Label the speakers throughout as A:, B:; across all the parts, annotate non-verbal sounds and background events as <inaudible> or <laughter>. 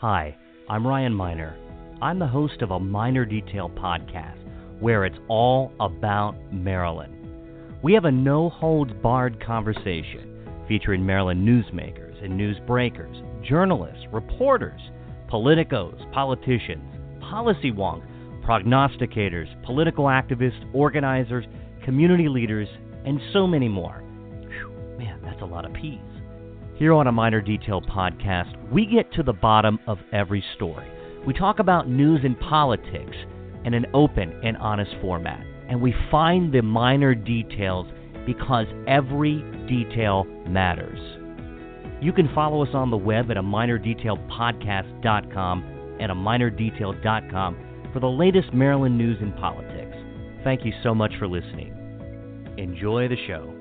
A: Hi, I'm Ryan Miner. I'm the host of a Minor Detail podcast where it's all about Maryland. We have a no holds barred conversation featuring Maryland newsmakers and newsbreakers, journalists, reporters, politicos, politicians, policy wonks, prognosticators, political activists, organizers, community leaders, and so many more. Whew, man, that's a lot of P's. Here on a Minor Detail podcast, we get to the bottom of every story. We talk about news and politics in an open and honest format, and we find the minor details because every detail matters. You can follow us on the web at a minordetailpodcast.com and a minordetail.com for the latest Maryland news and politics. Thank you so much for listening. Enjoy the show.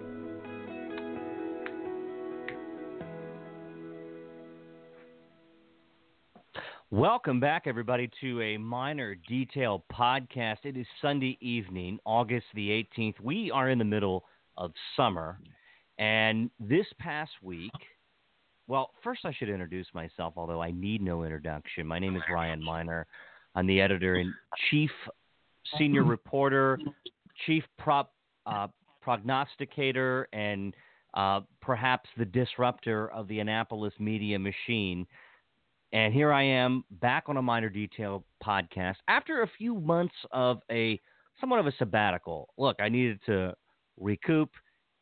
A: Welcome back, everybody, to a minor Detail podcast. It is Sunday evening, August the 18th. We are in the middle of summer. And this past week, well, first I should introduce myself, although I need no introduction. My name is Ryan Miner. I'm the editor in chief, senior reporter, chief prop, uh, prognosticator, and uh, perhaps the disruptor of the Annapolis media machine. And here I am back on a minor Detail podcast after a few months of a somewhat of a sabbatical. Look, I needed to recoup.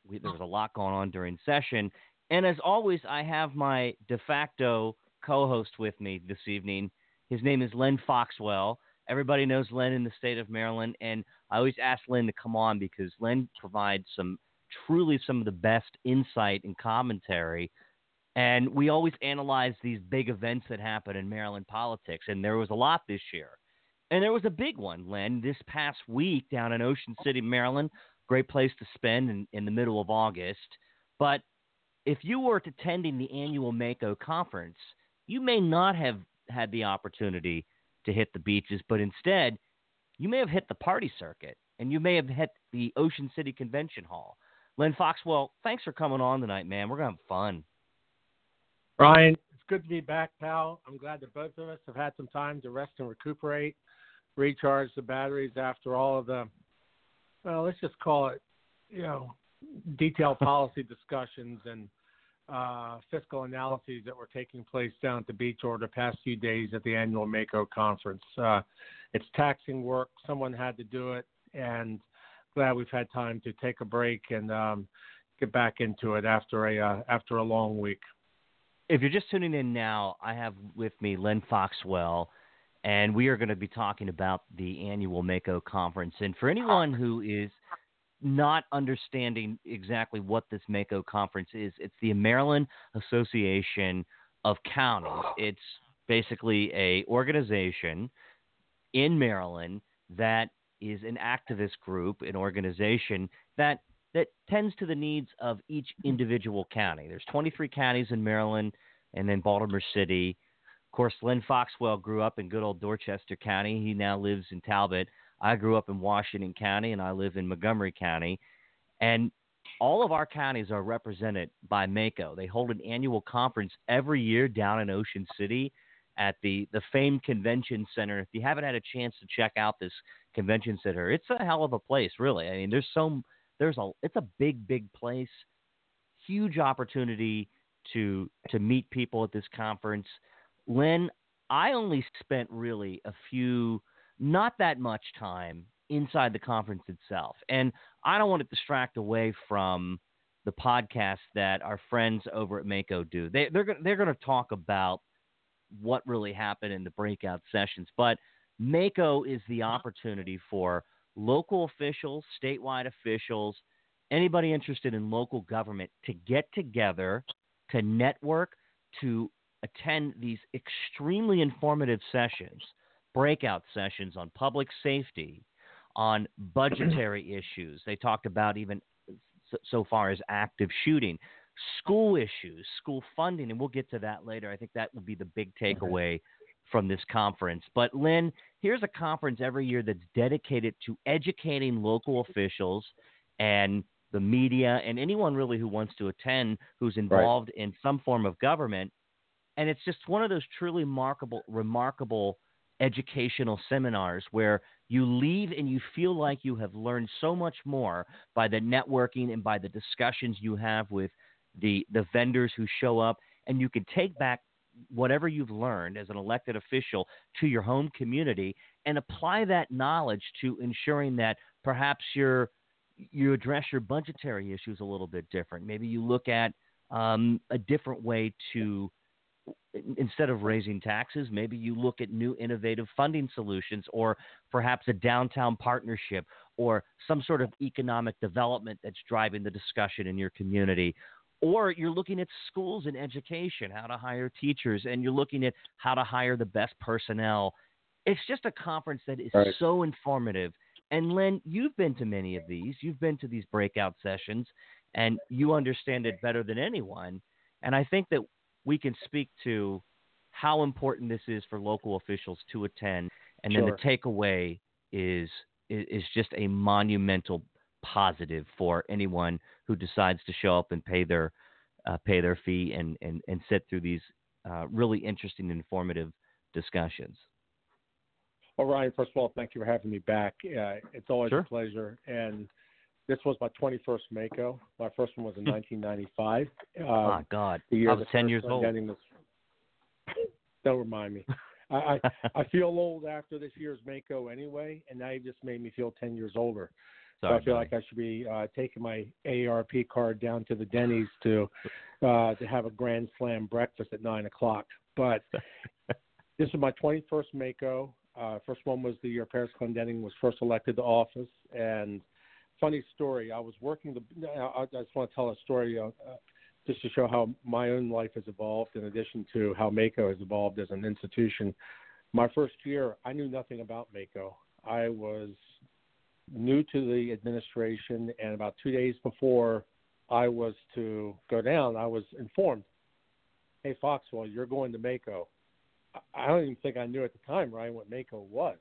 A: We, there was a lot going on during session. And as always, I have my de facto co host with me this evening. His name is Len Foxwell. Everybody knows Len in the state of Maryland. And I always ask Len to come on because Len provides some truly some of the best insight and commentary and we always analyze these big events that happen in Maryland politics. And there was a lot this year. And there was a big one, Len, this past week down in Ocean City, Maryland. Great place to spend in, in the middle of August. But if you were attending the annual MACo conference, you may not have had the opportunity to hit the beaches, but instead, you may have hit the party circuit and you may have hit the Ocean City Convention Hall. Len Foxwell, thanks for coming on tonight, man. We're going to have fun.
B: Ryan, it's good to be back, pal. I'm glad that both of us have had some time to rest and recuperate, recharge the batteries after all of the, well, let's just call it, you know, detailed policy discussions and uh, fiscal analyses that were taking place down at the beach over the past few days at the annual MACo conference. Uh, it's taxing work. Someone had to do it, and glad we've had time to take a break and um, get back into it after a uh, after a long week
A: if you're just tuning in now, I have with me Len Foxwell, and we are going to be talking about the annual MACo conference. And for anyone who is not understanding exactly what this MACo conference is, it's the Maryland Association of Counties. <sighs> It's basically a organization in Maryland that is an activist group, an organization that that tends to the needs of each mm-hmm. individual county. There's 23 counties in Maryland and then Baltimore City. Of course, Len Foxwell grew up in good old Dorchester County. He now lives in Talbot. I grew up in Washington County and I live in Montgomery County. And all of our counties are represented by MACo. They hold an annual conference every year down in Ocean City at the, the famed convention center. If you haven't had a chance to check out this convention center, it's a hell of a place, really. I mean, there's so there's a it's a big big place, huge opportunity to to meet people at this conference. Len, I only spent really a few, not that much time inside the conference itself, and I don't want to distract away from the podcast that our friends over at MACo do. They, they're they're going to talk about what really happened in the breakout sessions, but MACo is the opportunity for local officials, statewide officials, anybody interested in local government to get together, to network, to attend these extremely informative sessions, breakout sessions on public safety, on budgetary <clears throat> issues. They talked about even so far as active shooting, school issues, school funding, and we'll get to that later. I think that will be the big takeaway from this conference. But Len, here's a conference every year that's dedicated to educating local officials and the media and anyone really who wants to attend who's involved right. in some form of government and it's just one of those truly remarkable, remarkable educational seminars where you leave and you feel like you have learned so much more by the networking and by the discussions you have with the the vendors who show up and you can take back whatever you've learned as an elected official to your home community and apply that knowledge to ensuring that perhaps you're you address your budgetary issues a little bit different. Maybe you look at um, a different way to instead of raising taxes, maybe you look at new innovative funding solutions or perhaps a downtown partnership or some sort of economic development that's driving the discussion in your community. Or you're looking at schools and education, how to hire teachers, and you're looking at how to hire the best personnel. It's just a conference that is right. so informative. And Len, you've been to many of these. You've been to these breakout sessions, and you understand it better than anyone. And I think that we can speak to how important this is for local officials to attend, and sure. then the takeaway is is just a monumental positive for anyone who decides to show up and pay their uh, pay their fee and, and, and sit through these uh, really interesting and informative discussions.
B: Well, Ryan, first of all, thank you for having me back. Uh, it's always sure. a pleasure. And this was my 21st MACo. My first one was in 1995.
A: Um, oh, God. The year I was 10 years old. This... <laughs>
B: Don't remind me. I, I, <laughs> I feel old after this year's MACo anyway, and now you just made me feel 10 years older. Sorry, so I feel buddy. like I should be uh, taking my AARP card down to the Denny's to uh, to have a grand slam breakfast at nine o'clock. But <laughs> this is my 21st MACo. Uh, first one was the year Parris Glendening was first elected to office, and funny story. I was working the. I just want to tell a story uh, just to show how my own life has evolved, in addition to how MACo has evolved as an institution. My first year, I knew nothing about MACo. I was new to the administration, and about two days before I was to go down, I was informed, "Hey Foxwell, you're going to MACo." I don't even think I knew at the time, Ryan, what MACo was.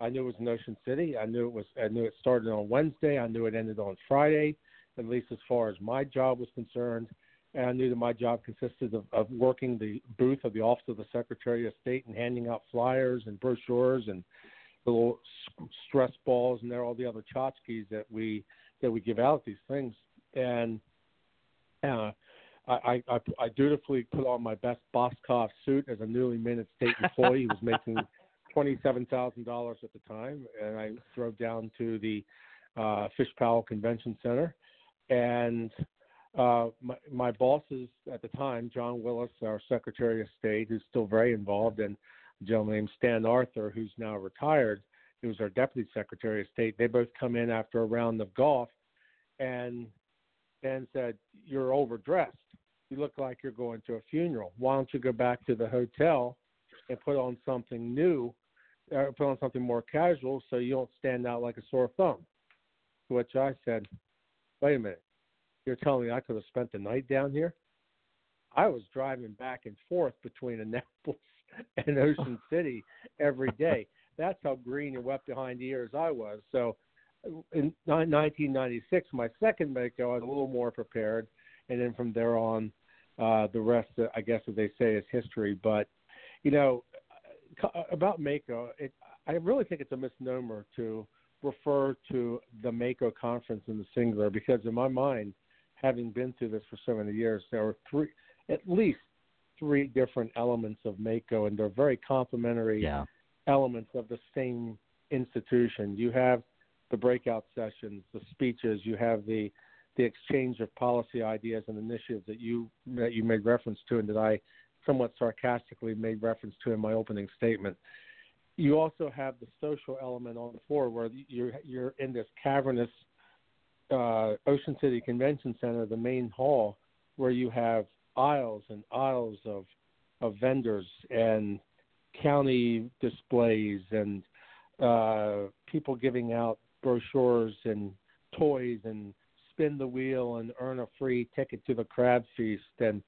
B: I knew it was in Ocean City. I knew it was. I knew it started on Wednesday. I knew it ended on Friday, at least as far as my job was concerned. And I knew that my job consisted of, of working the booth of the Office of the Secretary of State and handing out flyers and brochures and little stress balls and there all the other tchotchkes that we that we give out these things. And uh, I, I I dutifully put on my best Boscov suit as a newly minted state employee. he was <laughs> making twenty-seven thousand dollars at the time, and I drove down to the uh, Fish Powell Convention Center, and uh, my, my bosses at the time, John Willis, our Secretary of State, who's still very involved, and gentleman named Stan Arthur, who's now retired, who was our Deputy Secretary of State. They both come in after a round of golf, and Stan said, "You're overdressed. You look like you're going to a funeral. Why don't you go back to the hotel and put on something new uh, put on something more casual so you don't stand out like a sore thumb. To which I said, wait a minute, you're telling me I could have spent the night down here? I was driving back and forth between Annapolis <laughs> and Ocean <laughs> City every day. That's how green and wet behind the ears I was. So in 1996, my second MACo, I was a little more prepared. And then from there on, uh, the rest, uh, I guess, as they say, is history. But, you know, uh, uh, about MACo, it, I really think it's a misnomer to refer to the MACo conference in the singular because, in my mind, having been through this for so many years, there are three, at least three different elements of MACo, and they're very complementary
A: yeah.
B: elements of the same institution. You have the breakout sessions, the speeches, you have the the exchange of policy ideas and initiatives that you that you made reference to, and that I somewhat sarcastically made reference to in my opening statement. You also have the social element on the floor where you're you're in this cavernous uh, Ocean City Convention Center, the main hall, where you have aisles and aisles of of vendors and county displays and uh, people giving out brochures and toys and spin the wheel and earn a free ticket to the crab feast and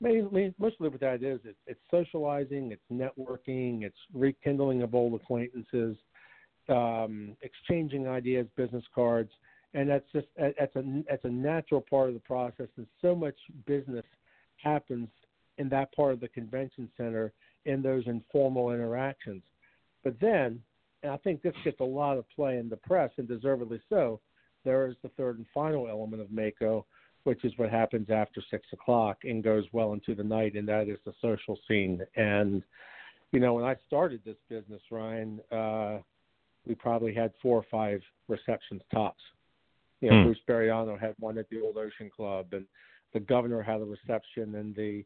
B: mainly, mostly what that is, it's, it's socializing, it's networking, it's rekindling of old acquaintances, um, exchanging ideas, business cards, and that's just that's a that's a natural part of the process. And so much business happens in that part of the convention center in those informal interactions. But then, and I think this gets a lot of play in the press, and deservedly so, there is the third and final element of MACo, which is what happens after six o'clock and goes well into the night, and that is the social scene. And you know, when I started this business, Ryan, uh, we probably had four or five receptions tops. You know, hmm. Bruce Bereano had one at the Old Ocean Club, and the governor had a reception, and the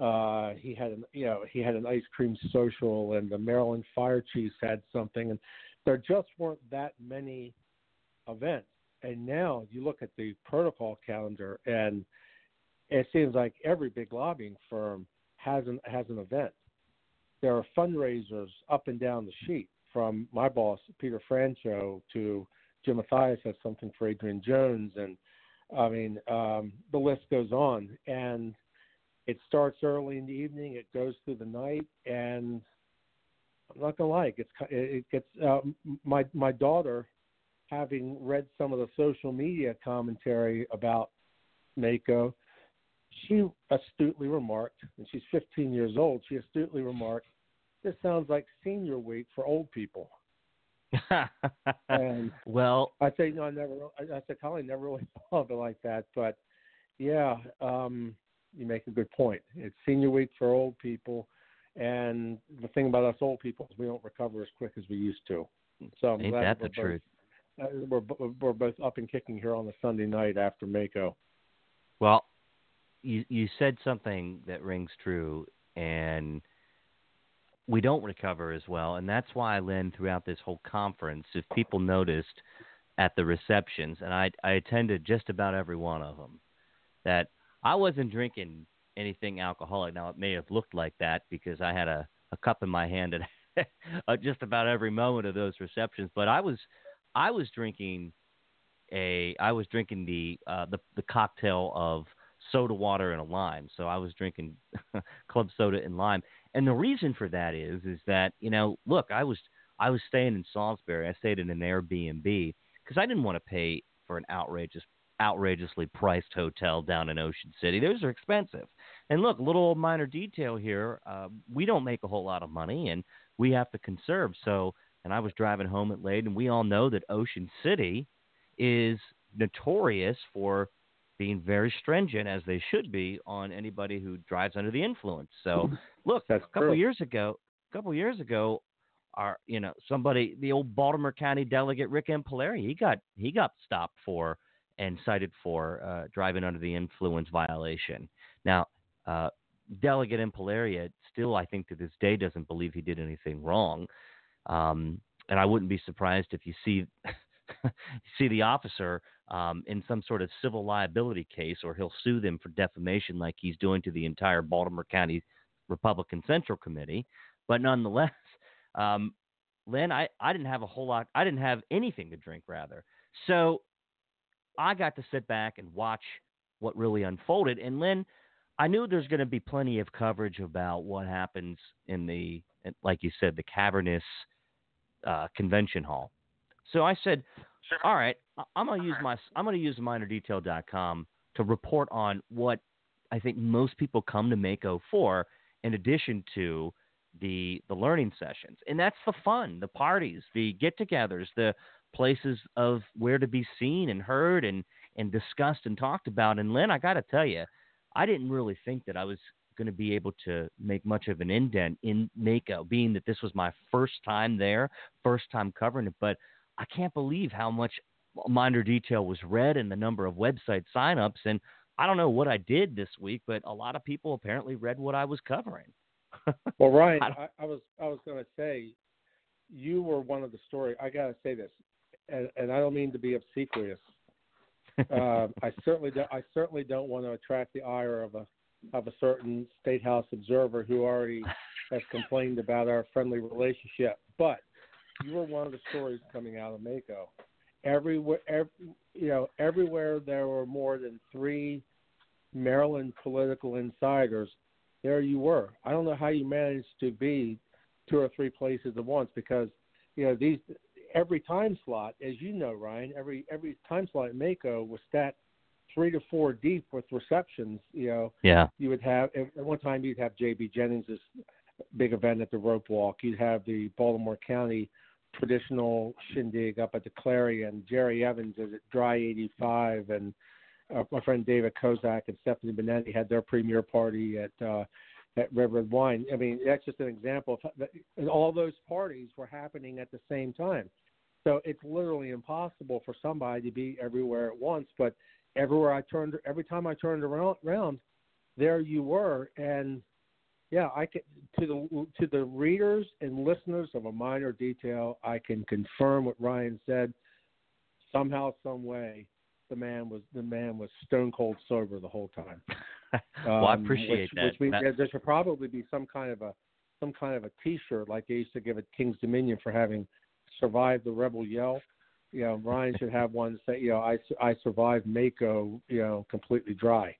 B: uh, he had an you know he had an ice cream social, and the Maryland fire chiefs had something, and there just weren't that many events. And now you look at the protocol calendar, and it seems like every big lobbying firm has an has an event. There are fundraisers up and down the sheet, from my boss Peter Franchot to Jim Mathias has something for Adrienne Jones, and I mean um, the list goes on. And it starts early in the evening, it goes through the night, and I'm not gonna lie, it gets it gets uh, my my daughter, having read some of the social media commentary about MACo, she astutely remarked, and she's 15 years old. She astutely remarked, "This sounds like senior week for old people." And <laughs>
A: well,
B: I say no, I never. I, I said, Colleen never really <laughs> thought of it like that, but yeah, um, you make a good point. It's senior week for old people, and the thing about us old people is we don't recover as quick as we used to. So I'm
A: Ain't
B: glad
A: that
B: the
A: both, truth?
B: Uh, we're we're both up and kicking here on a Sunday night after MACo.
A: Well, you you said something that rings true, and we don't recover as well, and that's why Len, throughout this whole conference, if people noticed at the receptions, and I I attended just about every one of them, that I wasn't drinking anything alcoholic. Now it may have looked like that because I had a, a cup in my hand <laughs> at just about every moment of those receptions. But I was I was drinking a I was drinking the uh, the the cocktail of soda water and a lime. So I was drinking <laughs> club soda and lime. And the reason for that is is that you know look I was I was staying in Salisbury. I stayed in an Airbnb because I didn't want to pay for an outrageous outrageously priced hotel down in Ocean City. Those are expensive. And look, little minor detail here. Uh, we don't make a whole lot of money, and we have to conserve. So, and I was driving home at late, and we all know that Ocean City is notorious for being very stringent, as they should be, on anybody who drives under the influence. So, look,
B: That's
A: a couple
B: true.
A: years ago, a couple years ago, our you know somebody, the old Baltimore County delegate Rick Impallaria, he got he got stopped for and cited for uh, driving under the influence violation. Now, uh, Delegate Impallaria still, I think, to this day, doesn't believe he did anything wrong. Um, and I wouldn't be surprised if you see <laughs> see the officer um, in some sort of civil liability case, or he'll sue them for defamation, like he's doing to the entire Baltimore County Republican Central Committee. But nonetheless, <laughs> um, Len, I, I didn't have a whole lot. I didn't have anything to drink, rather. So I got to sit back and watch what really unfolded. And Len, I knew there's going to be plenty of coverage about what happens in the, like you said, the cavernous uh, convention hall. So I said,
C: sure.
A: all right, I'm going to use my, I'm to use minordetail.com to report on what I think most people come to MACo for, in addition to the the learning sessions, and that's the fun, the parties, the get-togethers, the places of where to be seen and heard and and discussed and talked about. And Len, I got to tell you, I didn't really think that I was going to be able to make much of an indent in MACo, being that this was my first time there, first time covering it. But I can't believe how much minor detail was read and the number of website signups. And I don't know what I did this week, but a lot of people apparently read what I was covering. <laughs>
B: well, Ryan, I, I was I was going to say you were one of the story. I got to say this and, and I don't mean to be obsequious. uh, I certainly do, I certainly don't want to attract the ire of a of a certain state house observer who already has complained about our friendly relationship. But you were one of the stories coming out of MACo. Everywhere, every, you know, everywhere there were more than three Maryland political insiders. There you were. I don't know how you managed to be two or three places at once because you know these every time slot, as you know, Ryan, every every time slot at MACo was stat three to four deep with receptions. You know,
A: yeah.
B: You would have at one time you'd have J.B. Jennings' big event at the Rope Walk. You'd have the Baltimore County traditional shindig up at the Clarion. Jerry Evans is at Dry 85, and uh, my friend David Kozak and Stephanie Benetti had their premiere party at uh, at Red Red Wine. I mean, that's just an example of and all those parties were happening at the same time. So it's literally impossible for somebody to be everywhere at once. But everywhere I turned, every time I turned around, around there you were, and yeah, I can to the to the readers and listeners of a minor detail, I can confirm what Ryan said. Somehow, some way, the man was the man was stone cold sober the whole time. <laughs>
A: well, I um, appreciate
B: which,
A: that.
B: Which we, that. There should probably be some kind of a some kind of a T-shirt like they used to give at King's Dominion for having survived the rebel yell. You know, Ryan should have one say, you know, I I survived MACo, you know, completely dry.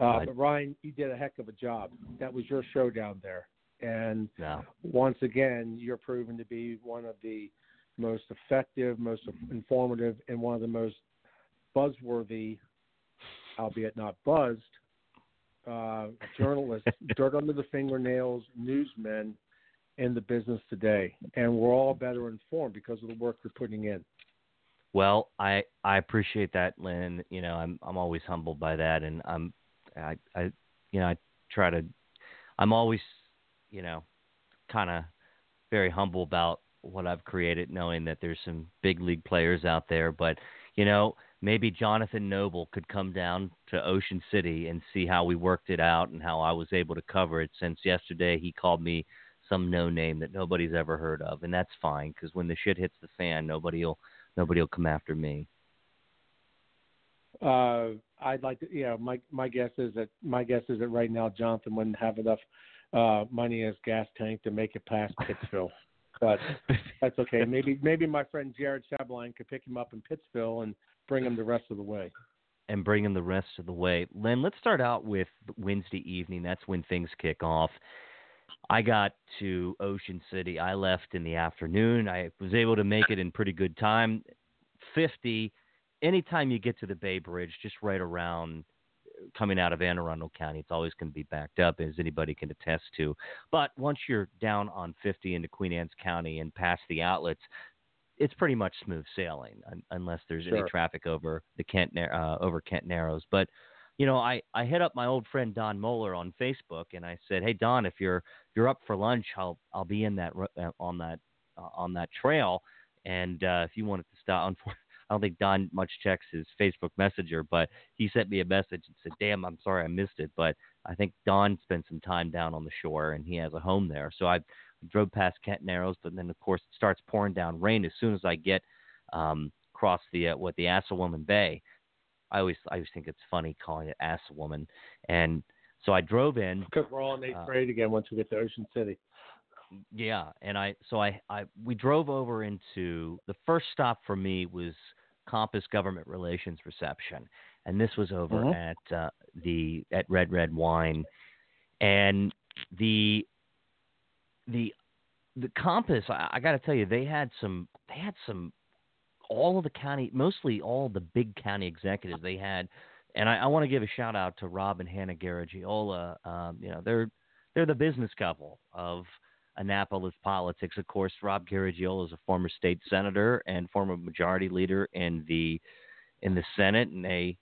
B: Uh. But Ryan, you did a heck of a job. That was your show down there, and
A: yeah.
B: once again, you're proven to be one of the most effective, most informative, and one of the most buzzworthy, albeit not buzzed, uh, <laughs> journalists, dirt under the fingernails, newsmen in the business today, and we're all better informed because of the work you're putting in.
A: Well, I I appreciate that, Len. You know, I'm I'm always humbled by that, and I'm I, I, you know, I try to. I'm always, you know, kind of very humble about what I've created, knowing that there's some big league players out there. But you know, maybe Jonathan Noble could come down to Ocean City and see how we worked it out and how I was able to cover it. Since yesterday he called me some no name that nobody's ever heard of, and that's fine because when the shit hits the fan, nobody'll nobody'll come after me.
B: Uh, I'd like to. Yeah, my my guess is that my guess is that right now Jonathan wouldn't have enough uh, money in his gas tank to make it past Pittsville. <laughs> but that's okay. Maybe maybe my friend Jared Shabline could pick him up in Pittsville and bring him the rest of the way.
A: And bring him the rest of the way. Len, let's start out with Wednesday evening. That's when things kick off. I got to Ocean City. I left in the afternoon. I was able to make it in pretty good time. 50 anytime you get to the Bay Bridge, just right around coming out of Anne Arundel County, it's always going to be backed up, as anybody can attest to. But once you're down on 50 into Queen Anne's County and past the outlets, it's pretty much smooth sailing, unless there's
B: sure.
A: any traffic over the Kent uh, over Kent Narrows. But you know, I, I hit up my old friend Don Moeller on Facebook and I said, "Hey Don, if you're if you're up for lunch, I'll I'll be in that uh, on that uh, on that trail, and uh, if you wanted to stop, <laughs> I don't think Don much checks his Facebook Messenger, but he sent me a message and said, "Damn, I'm sorry I missed it, but I think Don spent some time down on the shore and he has a home there." So I drove past Kent Narrows, but then of course it starts pouring down rain as soon as I get um, across the uh, what the Assawoman Bay. I always I always think it's funny calling it Assawoman, and so I drove in
B: because we're all in eighth uh, grade again once we get to Ocean City
A: yeah, and I so I I we drove over into the first stop for me was Compass Government Relations reception, and this was over
B: mm-hmm.
A: at uh, the at Red Red Wine, and the the the Compass. I, I got to tell you, they had some they had some all of the county, mostly all the big county executives they had, and I, I want to give a shout out to Rob and Hannah Garagiola. Um, you know, they're they're the business couple of Annapolis politics. Of course, Rob Garagiola is a former state senator and former majority leader in the in the Senate, and they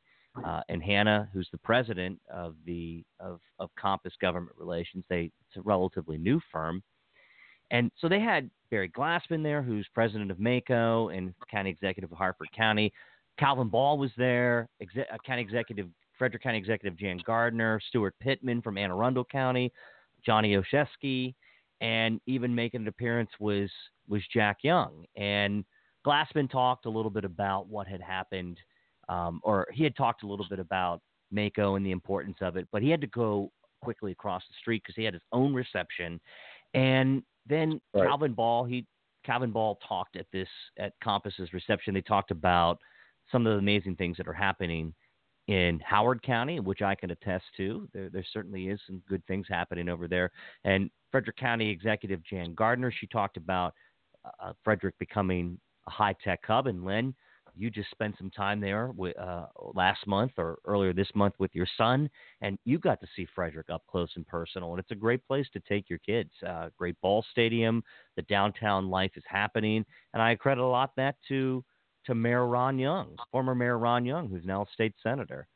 A: uh, and Hannah, who's the president of the of, of Compass Government Relations. They it's a relatively new firm, and so they had Barry Glassman there, who's president of MACo and county executive of Harford County. Calvin Ball was there, exe- uh, county executive Frederick County Executive Jan Gardner, Steuart Pittman from Anne Arundel County, Johnny Olszewski, and even making an appearance was was Jack Young. And Glassman talked a little bit about what had happened, um, or he had talked a little bit about MACo and the importance of it, but he had to go quickly across the street because he had his own reception. And then right. Calvin Ball, he Calvin Ball talked at this at Compass's reception. They talked about some of the amazing things that are happening in Howard County, which I can attest to. There, there certainly is some good things happening over there. And Frederick County Executive Jan Gardner, she talked about uh, Frederick becoming a high tech hub. And Len, you just spent some time there with, uh, last month or earlier this month with your son, and you got to see Frederick up close and personal. And it's a great place to take your kids. Uh, great ball stadium. The downtown life is happening, and I credit a lot that to to Mayor Ron Young, former Mayor Ron Young, who's now a state senator.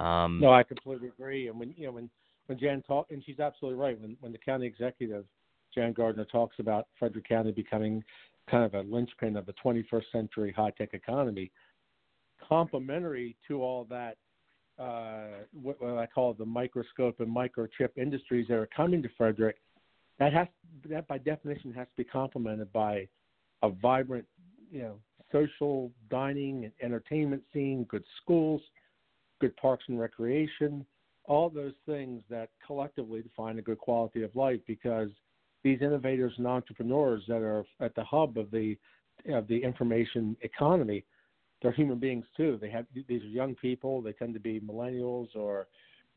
A: Um,
B: no, I completely agree. And when you know when when Jan talk, and she's absolutely right. When when the county executive Jan Gardner talks about Frederick County becoming kind of a linchpin of the 21st century high tech economy. Complementary to all that, uh, what, what, I call the microscope and microchip industries that are coming to Frederick, that has that by definition has to be complemented by a vibrant, you know, social dining and entertainment scene, good schools, good parks and recreation, all those things that collectively define a good quality of life because these innovators and entrepreneurs that are at the hub of the of the information economy, they're human beings too. They have these are young people. They tend to be millennials or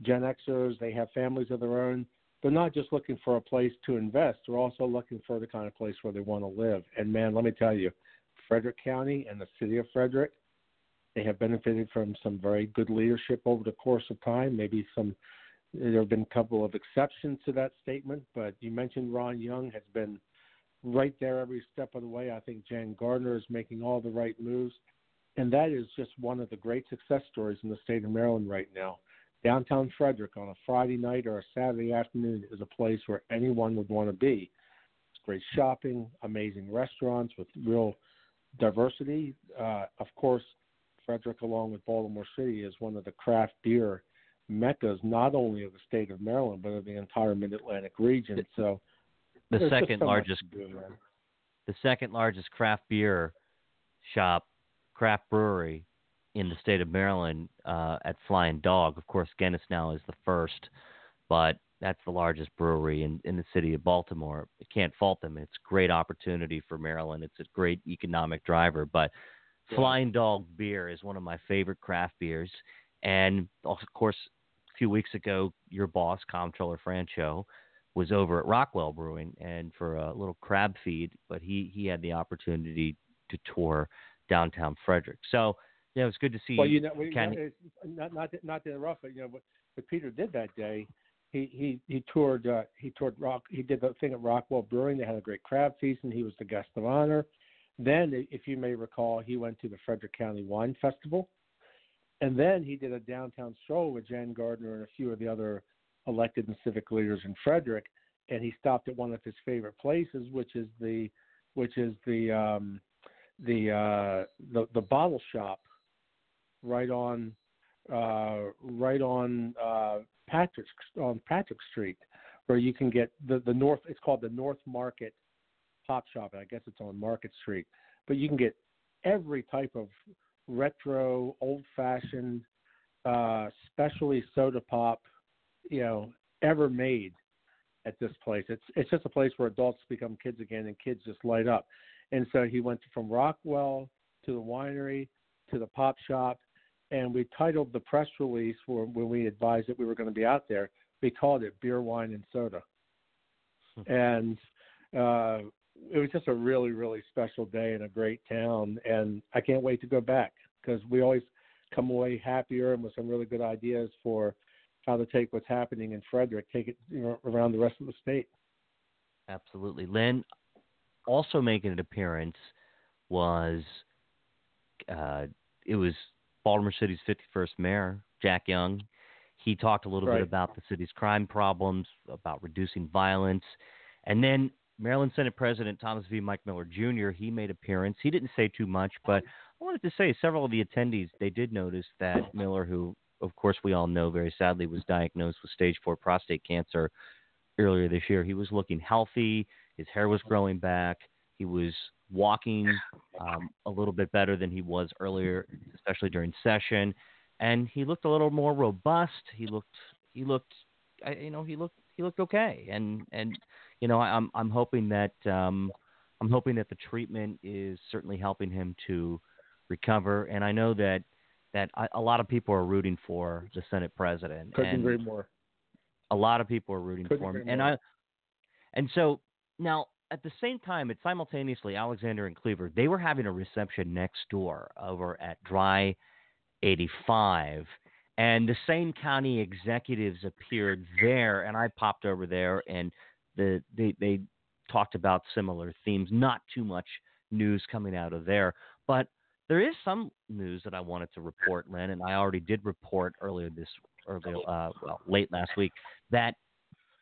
B: Gen Xers. They have families of their own. They're not just looking for a place to invest. They're also looking for the kind of place where they want to live. And man, let me tell you, Frederick County and the city of Frederick, they have benefited from some very good leadership over the course of time. Maybe some there have been a couple of exceptions to that statement, but you mentioned Ron Young has been right there every step of the way. I think Jan Gardner is making all the right moves. And that is just one of the great success stories in the state of Maryland right now. Downtown Frederick on a Friday night or a Saturday afternoon is a place where anyone would want to be. It's great shopping, amazing restaurants with real diversity. Uh, of course, Frederick, along with Baltimore City, is one of the craft beer meccas not only of the state of Maryland but of the entire Mid Atlantic region. So
A: the second
B: so
A: largest
B: do,
A: the second largest craft beer shop, craft brewery in the state of Maryland uh, at Flying Dog. Of course, Guinness now is the first, but that's the largest brewery in, in the city of Baltimore. You can't fault them. It's a great opportunity for Maryland. It's a great economic driver. But yeah. Flying Dog beer is one of my favorite craft beers. And of course, a few weeks ago, your boss, Comptroller Franchot, was over at Rockwell Brewing and for a little crab feed, but he he had the opportunity to tour downtown Frederick. So yeah, it was good to see.
B: Well, you know, we, not not to, not to interrupt, but you know what, what Peter did that day. He he he toured uh, he toured rock he did the thing at Rockwell Brewing. They had a great crab feast, and he was the guest of honor. Then, if you may recall, he went to the Frederick County Wine Festival and then he did a downtown stroll with Jan Gardner and a few of the other elected and civic leaders in Frederick. And he stopped at one of his favorite places, which is the which is the um, the, uh, the the bottle shop right on uh, right on uh, Patrick on Patrick Street, where you can get the the North. It's called the North Market Pop Shop. I guess it's on Market Street, but you can get every type of retro, old fashioned, uh, specially soda pop, you know, ever made at this place. It's it's just a place where adults become kids again and kids just light up. And so he went from Rockwell to the winery to the pop shop, and we titled the press release for when we advised that we were going to be out there. We called it beer, wine, and soda. Hmm. and uh, it was just a really really special day in a great town, and I can't wait to go back because we always come away happier and with some really good ideas for how to take what's happening in Frederick, take it you know, around the rest of the state.
A: Absolutely, Len. Also making an appearance was uh, it was Baltimore City's 51st mayor, Jack Young. He talked a little
B: right.
A: bit about the city's crime problems, about reducing violence, and then Maryland Senate President Thomas V. Mike Miller Jr. He made appearance. He didn't say too much, but I wanted to say several of the attendees they did notice that Miller, who of course we all know very sadly was diagnosed with stage four prostate cancer earlier this year. He was looking healthy. His hair was growing back. He was walking um, a little bit better than he was earlier, especially during session, and he looked a little more robust. He looked he looked you know he looked he looked okay, and and you know, I'm I'm hoping that um, I'm hoping that the treatment is certainly helping him to recover. And I know that that I, a lot of people are rooting for the Senate president.
B: Couldn't
A: and
B: more.
A: A lot of people are rooting
B: Couldn't
A: for him,
B: more.
A: and I and so now at the same time, it's simultaneously Alexander and Cleaver. They were having a reception next door over at Dry 85, and the same county executives appeared there, and I popped over there, and the they they talked about similar themes. Not too much news coming out of there, but there is some news that I wanted to report, Len, and I already did report earlier this earlier uh, well late last week that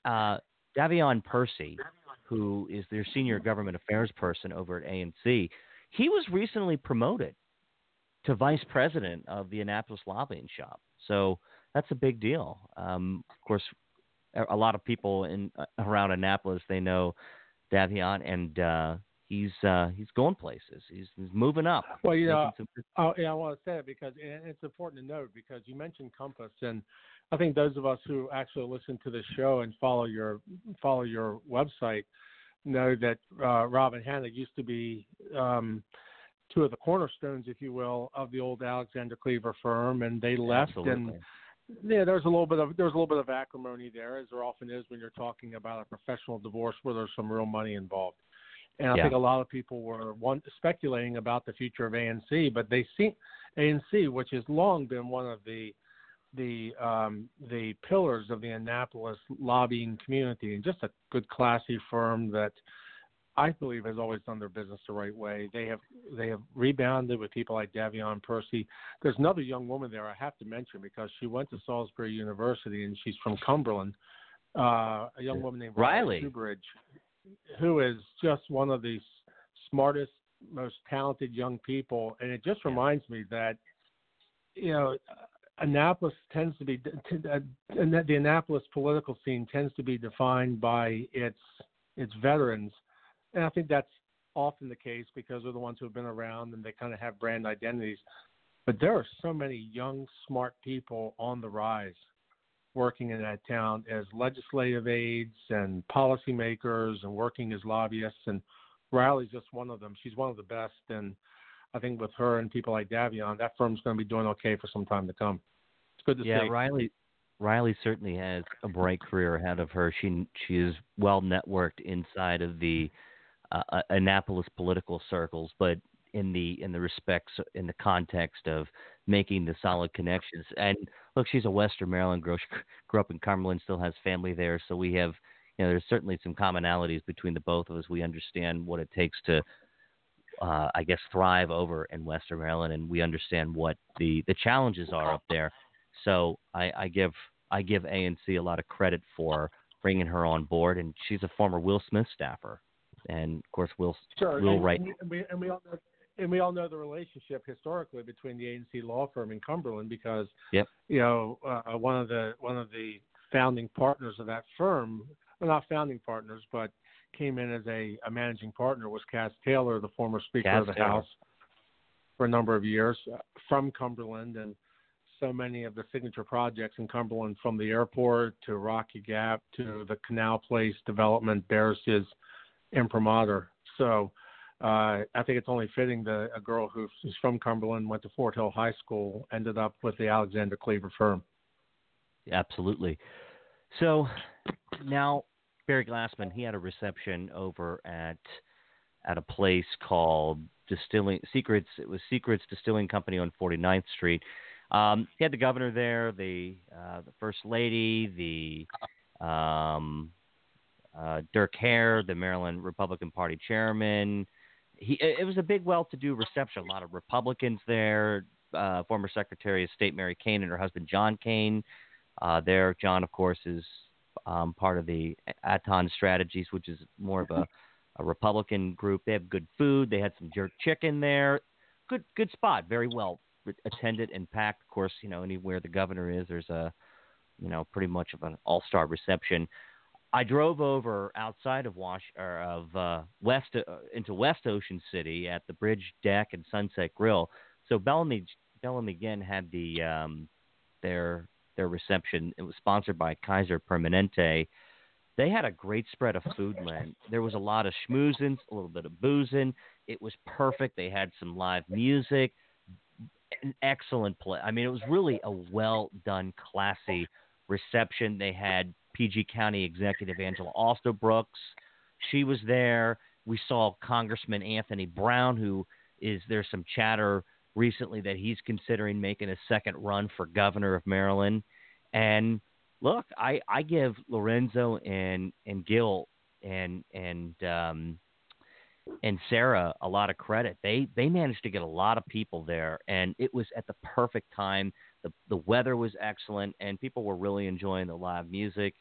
A: uh, Davion Percy, who is their senior government affairs person over at ANC, he was recently promoted to vice president of the Annapolis lobbying shop. So that's a big deal. Um, of course, a lot of people in uh, around Annapolis they know Davion, and uh, he's uh, he's going places. He's, he's moving up.
B: Well, you know, some... oh, yeah, I want to say it because it's important to note because you mentioned Compass, and I think those of us who actually listen to the show and follow your follow your website know that uh, Rob and Hannah used to be um, two of the cornerstones, if you will, of the old Alexander Cleaver firm, and they left
A: Absolutely.
B: and yeah, there's a little bit of there's a little bit of acrimony there, as there often is when you're talking about a professional divorce where there's some real money involved. And I
A: yeah.
B: think a lot of people were one, speculating about the future of ANC, but they see ANC, which has long been one of the the um, the pillars of the Annapolis lobbying community, and just a good, classy firm that I believe has always done their business the right way. They have they have rebounded with people like Davion Percy. There's another young woman there I have to mention because she went to Salisbury University and she's from Cumberland. Uh, a young woman named
A: Riley
B: Subridge, who is just one of the smartest, most talented young people, and it just reminds me that you know Annapolis tends to be uh, the Annapolis political scene tends to be defined by its its veterans and I think that's often the case because they're the ones who have been around and they kind of have brand identities. But there are so many young, smart people on the rise working in that town as legislative aides and policymakers and working as lobbyists. And Riley's just one of them. She's one of the best. And I think with her and people like Davion, that firm's going to be doing okay for some time to come. It's good to
A: yeah,
B: see.
A: Yeah, Riley. Riley certainly has a bright career ahead of her. She she is well networked inside of the uh, uh, Annapolis political circles, but in the in the respects in the context of making the solid connections. And look, she's a Western Maryland girl. <laughs> She grew up in Cumberland, still has family there, so we have you know there's certainly some commonalities between the both of us. We understand what it takes to uh, I guess thrive over in Western Maryland, and we understand what the the challenges are up there. So I, I give I give ANC a lot of credit for bringing her on board, and she's a former Will Smith staffer and of course we'll
B: sure.
A: we'll
B: and,
A: write.
B: And we, and we all know, and we all know the relationship historically between the ANC law firm in Cumberland because
A: yep.
B: you know uh, one of the one of the founding partners of that firm, well, not founding partners, but came in as a, a managing partner was Cas Taylor, the former Speaker
A: Kaz
B: of the
A: Taylor.
B: House for a number of years uh, from Cumberland and so many of the signature projects in Cumberland from the airport to Rocky Gap to the Canal Place development bears his imprimatur. So uh, I think it's only fitting that a girl who's from Cumberland, went to Fort Hill High School, ended up with the Alexander Cleaver firm.
A: Absolutely. So now Barry Glassman, he had a reception over at at a place called Distilling Secrets. It was Secrets Distilling Company on 49th Street. Um, he had the governor there, the uh, the first lady, the um, uh, Dirk Haire, the Maryland Republican Party chairman. He, it was a big, well-to-do reception. A lot of Republicans there. Uh, former Secretary of State Mary Kane and her husband John Kane. Uh, there, John, of course, is um, part of the Aton Strategies, which is more of a, a Republican group. They have good food. They had some jerk chicken there. Good, good spot. Very well attended and packed. Of course, you know anywhere the governor is, there's a, you know, pretty much of an all-star reception. I drove over outside of Wash or of uh, West uh, into West Ocean City at the Bridge Deck and Sunset Grill. So Bellamy Bellamy again had the um, their their reception. It was sponsored by Kaiser Permanente. They had a great spread of food. There was a lot of schmoozing, a little bit of boozing. It was perfect. They had some live music, an excellent play. I mean, it was really a well done, classy reception. They had PG County Executive Angela Alsobrooks. she was there. We saw Congressman Anthony Brown, who is there's some chatter recently that he's considering making a second run for governor of Maryland. And look, I, I give Lorenzo and and Gil and and um, and Sarah a lot of credit. They they managed to get a lot of people there, and it was at the perfect time. The The weather was excellent, and people were really enjoying the live music.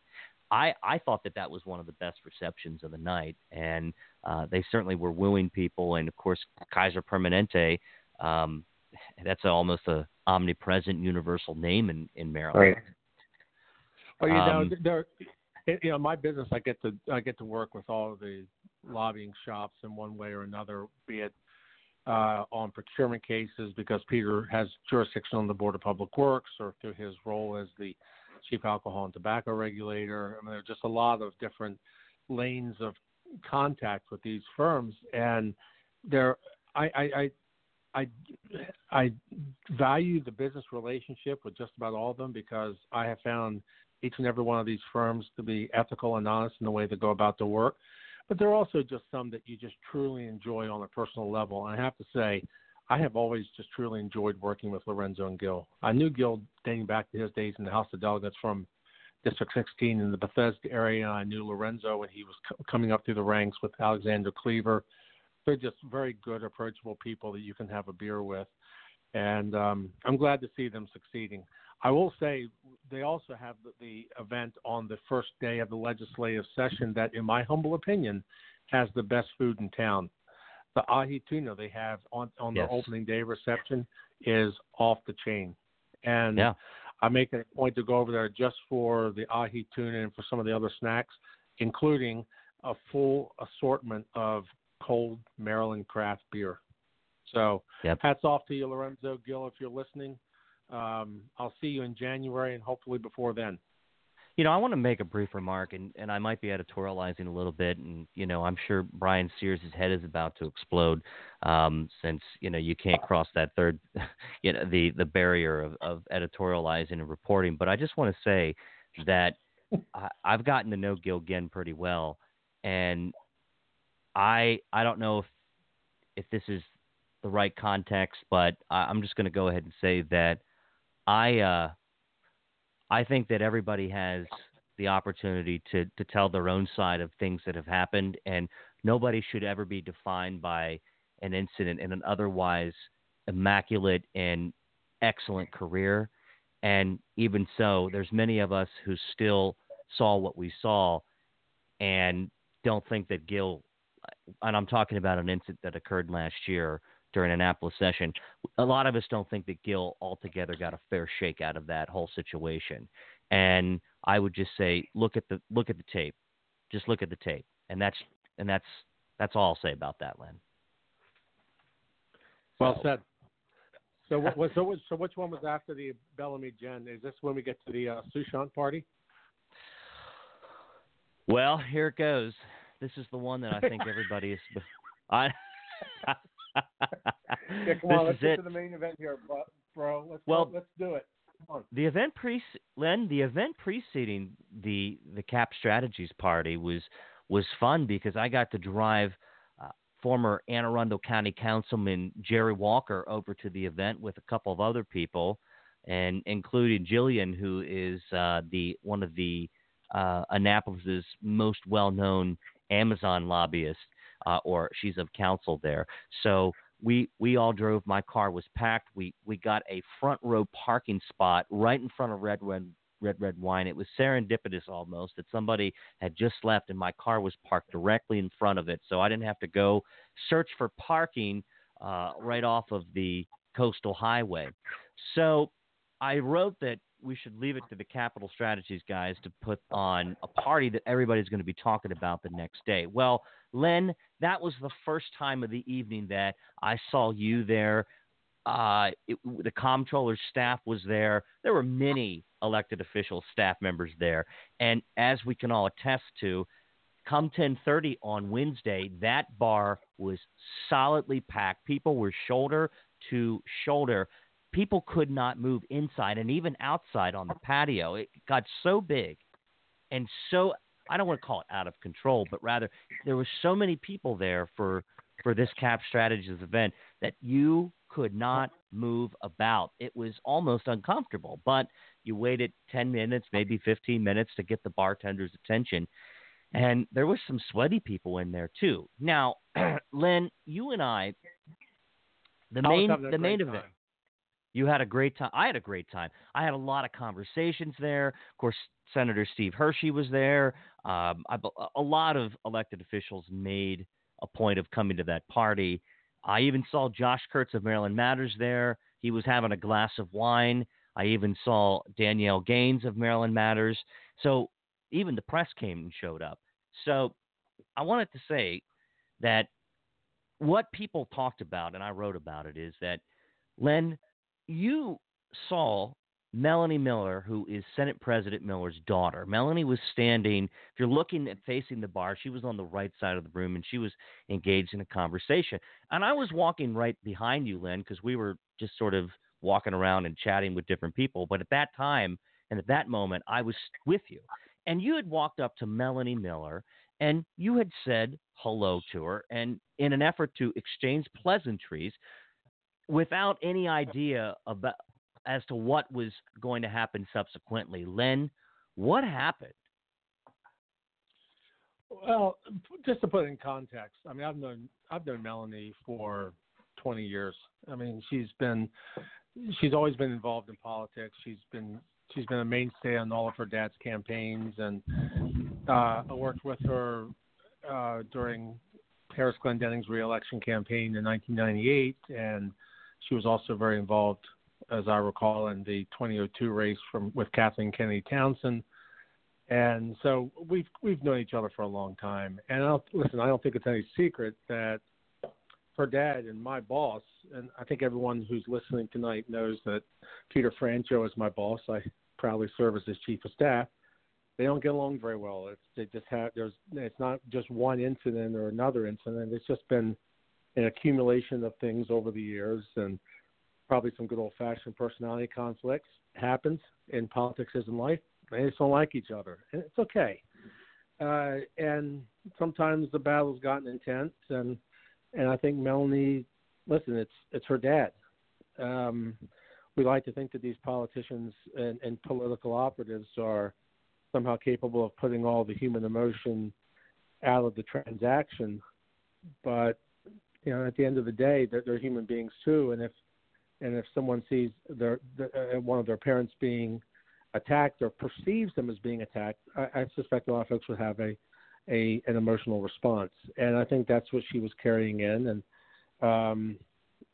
A: I I thought that that was one of the best receptions of the night, and uh, they certainly were wooing people. And of course, Kaiser Permanente. Um, that's almost a omnipresent universal name in in Maryland.
B: Right. Well, you know, um, there, you know, my business, I get to I get to work with all of the lobbying shops in one way or another, be it uh, on procurement cases because Peter has jurisdiction on the Board of Public Works, or through his role as the chief alcohol and tobacco regulator. I mean, there's just a lot of different lanes of contact with these firms, and there, I, I, I I I value the business relationship with just about all of them because I have found each and every one of these firms to be ethical and honest in the way they go about their work. But there are also just some that you just truly enjoy on a personal level. And I have to say, I have always just truly enjoyed working with Lorenzo and Gil. I knew Gil dating back to his days in the House of Delegates from District 16 in the Bethesda area. I knew Lorenzo when he was coming up through the ranks with Alexander Cleaver. They're just very good, approachable people that you can have a beer with. And um, I'm glad to see them succeeding. I will say they also have the, the event on the first day of the legislative session that, in my humble opinion, has the best food in town. The ahi tuna they have on on yes. the opening day reception is off the chain, and
A: yeah.
B: I make it a point to go over there just for the ahi tuna and for some of the other snacks, including a full assortment of cold Maryland craft beer. So
A: yep.
B: hats off to you, Lorenzo Gil, if you're listening. Um, I'll see you in January and hopefully before then.
A: You know, I want to make a brief remark, and, and I might be editorializing a little bit, and you know, I'm sure Bryan Sears' head is about to explode, um, since you know you can't cross that third, <laughs> you know, the the barrier of, of editorializing and reporting. But I just want to say that I, I've gotten to know Gil Genn pretty well, and I I don't know if if this is the right context, but I, I'm just going to go ahead and say that I uh, I think that everybody has the opportunity to to tell their own side of things that have happened, and nobody should ever be defined by an incident in an otherwise immaculate and excellent career. And even so, there's many of us who still saw what we saw and don't think that Gil, and I'm talking about an incident that occurred last year, during Annapolis session. A lot of us don't think that Gil altogether got a fair shake out of that whole situation. And I would just say, look at the look at the tape. Just look at the tape, and that's and that's that's all I'll say about that, Len.
B: Well said. So what was so, <laughs> so which one was after the Bellamy Genn? Is this when we get to the uh, Sushant party?
A: Well, here it goes. This is the one that I think everybody is. <laughs> <laughs> I
B: yeah, come on, let's get it. to the main event here, bro. Let's
A: well,
B: let's do it.
A: The event pre Len, the event preceding the the Cap Strategies party was was fun because I got to drive uh, former Anne Arundel County Councilman Jerry Walker over to the event with a couple of other people, and including Jillian, who is uh, the one of the uh, Annapolis's most well known Amazon lobbyists uh, or she's of counsel there. So we we all drove. My car was packed. We we got a front row parking spot right in front of Red Red Red Red Wine. It was serendipitous almost that somebody had just left and my car was parked directly in front of it, so I didn't have to go search for parking uh, right off of the coastal highway. So I wrote that we should leave it to the Capital Strategies guys to put on a party that everybody's going to be talking about the next day. Well, Len, that was the first time of the evening that I saw you there. Uh, it, the comptroller's staff was there. There were many elected officials, staff members there, and as we can all attest to, come 10:30 on Wednesday, that bar was solidly packed. People were shoulder to shoulder. People could not move inside and even outside on the patio. It got so big and so I don't want to call it out of control, but rather there were so many people there for for this cap strategies event that you could not move about. It was almost uncomfortable, but you waited 10 minutes, maybe 15 minutes to get the bartender's attention. And there was some sweaty people in there too. Now, <clears throat> Len, you and I, the main the main
B: time.
A: You had a great time. I had a great time. I had a lot of conversations there. Of course, Senator Steve Hershey was there. Um, I, a lot of elected officials made a point of coming to that party. I even saw Josh Kurtz of Maryland Matters there. He was having a glass of wine. I even saw Danielle Gaines of Maryland Matters. So even the press came and showed up. So I wanted to say that what people talked about, and I wrote about it, is that Len you saw Melanie Miller, who is Senate President Miller's daughter. Melanie was standing, if you're looking at facing the bar, she was on the right side of the room and she was engaged in a conversation. And I was walking right behind you, Len, because we were just sort of walking around and chatting with different people. But at that time and at that moment, I was with you. And you had walked up to Melanie Miller and you had said hello to her. And in an effort to exchange pleasantries, without any idea about as to what was going to happen subsequently. Len, what happened?
B: Well, just to put it in context, I mean, I've known I've known Melanie for 20 years. I mean, she's been she's always been involved in politics. She's been she's been a mainstay on all of her dad's campaigns, and uh, I worked with her uh, during Parris Glendening's reelection campaign in 1998, and she was also very involved, as I recall, in the 2002 race from with Kathleen Kennedy Townsend. And so we've we've known each other for a long time. And I'll, listen, I don't think it's any secret that her dad and my boss, and I think everyone who's listening tonight knows that Peter Franchot is my boss. I proudly serve as his chief of staff. They don't get along very well. It's they just have there's it's not just one incident or another incident. It's just been an accumulation of things over the years and probably some good old fashioned personality conflicts happens in politics as in life. They just don't like each other. And it's okay. Uh, and sometimes the battle's gotten intense and and I think Melanie listen, it's it's her dad. Um, we like to think that these politicians and, and political operatives are somehow capable of putting all the human emotion out of the transaction, but you know, at the end of the day, they're, they're human beings too, and if and if someone sees their, their uh, one of their parents being attacked or perceives them as being attacked, I, I suspect a lot of folks would have a, a an emotional response, and I think that's what she was carrying in, and um,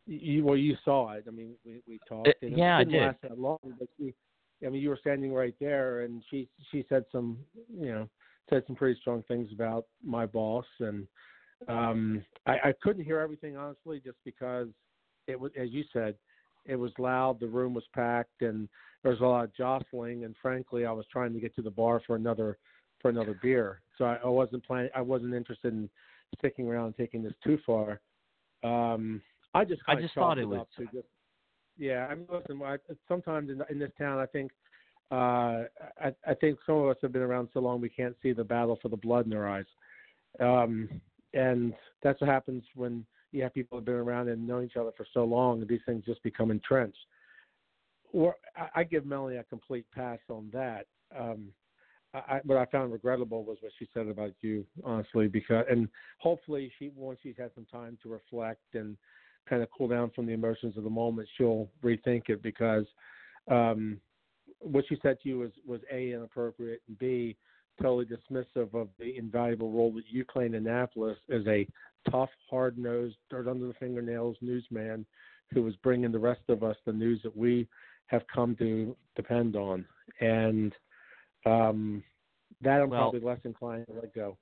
B: you well you saw it. I mean, we we talked.
A: Uh,
B: and
A: yeah,
B: it didn't
A: I did.
B: last that long, but she, I mean, you were standing right there, and she she said some you know said some pretty strong things about my boss and um, I, I couldn't hear everything honestly, just because it was, as you said, it was loud. The room was packed, and there was a lot of jostling. And frankly, I was trying to get to the bar for another for another beer, so I, I wasn't planning. I wasn't interested in sticking around and taking this too far. Um, I just
A: I just thought it was.
B: Just, yeah, I mean, listen. I, sometimes in, in this town, I think uh, I, I think some of us have been around so long we can't see the battle for the blood in their eyes. Um, and that's what happens when you have people who've been around and know each other for so long, and these things just become entrenched. Or I, I give Melanie a complete pass on that. Um, I, what I found regrettable was what she said about you, honestly, because and hopefully she once she's had some time to reflect and kind of cool down from the emotions of the moment, she'll rethink it because um, what she said to you was was a inappropriate and b totally dismissive of the invaluable role that you play in Annapolis as a tough, hard nosed, dirt under the fingernails newsman who was bringing the rest of us the news that we have come to depend on. And um, that I'm
A: well,
B: probably less inclined to let go.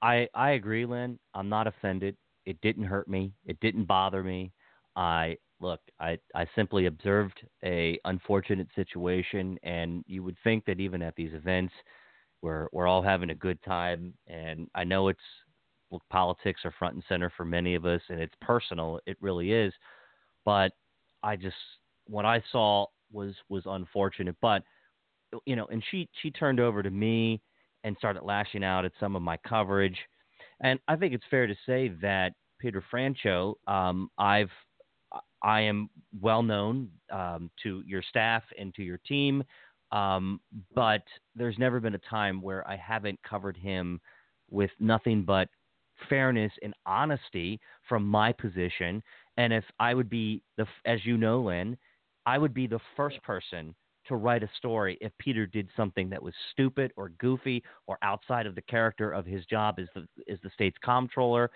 A: I I agree, Len. I'm not offended. It didn't hurt me. It didn't bother me. I look, I I simply observed a unfortunate situation, and you would think that even at these events, we're we're all having a good time, and I know it's look, politics are front and center for many of us, and it's personal. It really is, but I just what I saw was was unfortunate, but you know, and she she turned over to me and started lashing out at some of my coverage. And I think it's fair to say that Peter Franchot, um, I've I am well known um, to your staff and to your team, um, but there's never been a time where I haven't covered him with nothing but fairness and honesty from my position. And if I would be the, as you know, Len, I would be the first person to write a story if Peter did something that was stupid or goofy or outside of the character of his job as the as the state's comptroller.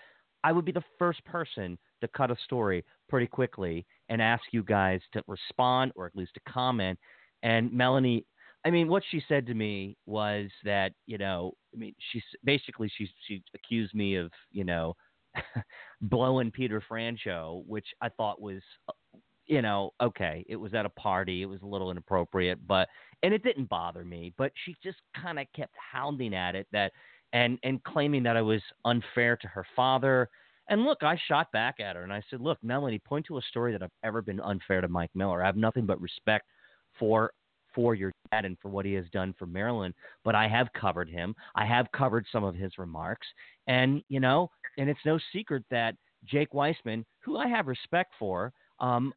A: I would be the first person to cut a story pretty quickly and ask you guys to respond or at least to comment. And Melanie, I mean, what she said to me was that you know, I mean, she's basically she she accused me of you know <laughs> blowing Peter Franchot, which I thought was uh, you know, okay, it was at a party, it was a little inappropriate, but and it didn't bother me, but she just kind of kept hounding at it that and and claiming that I was unfair to her father. And look, I shot back at her and I said, "Look, Melanie, point to a story that I've ever been unfair to Mike Miller. I have nothing but respect for for your dad and for what he has done for Maryland, but I have covered him. I have covered some of his remarks, and you know, and it's no secret that Jake Weissman, who I have respect for, um,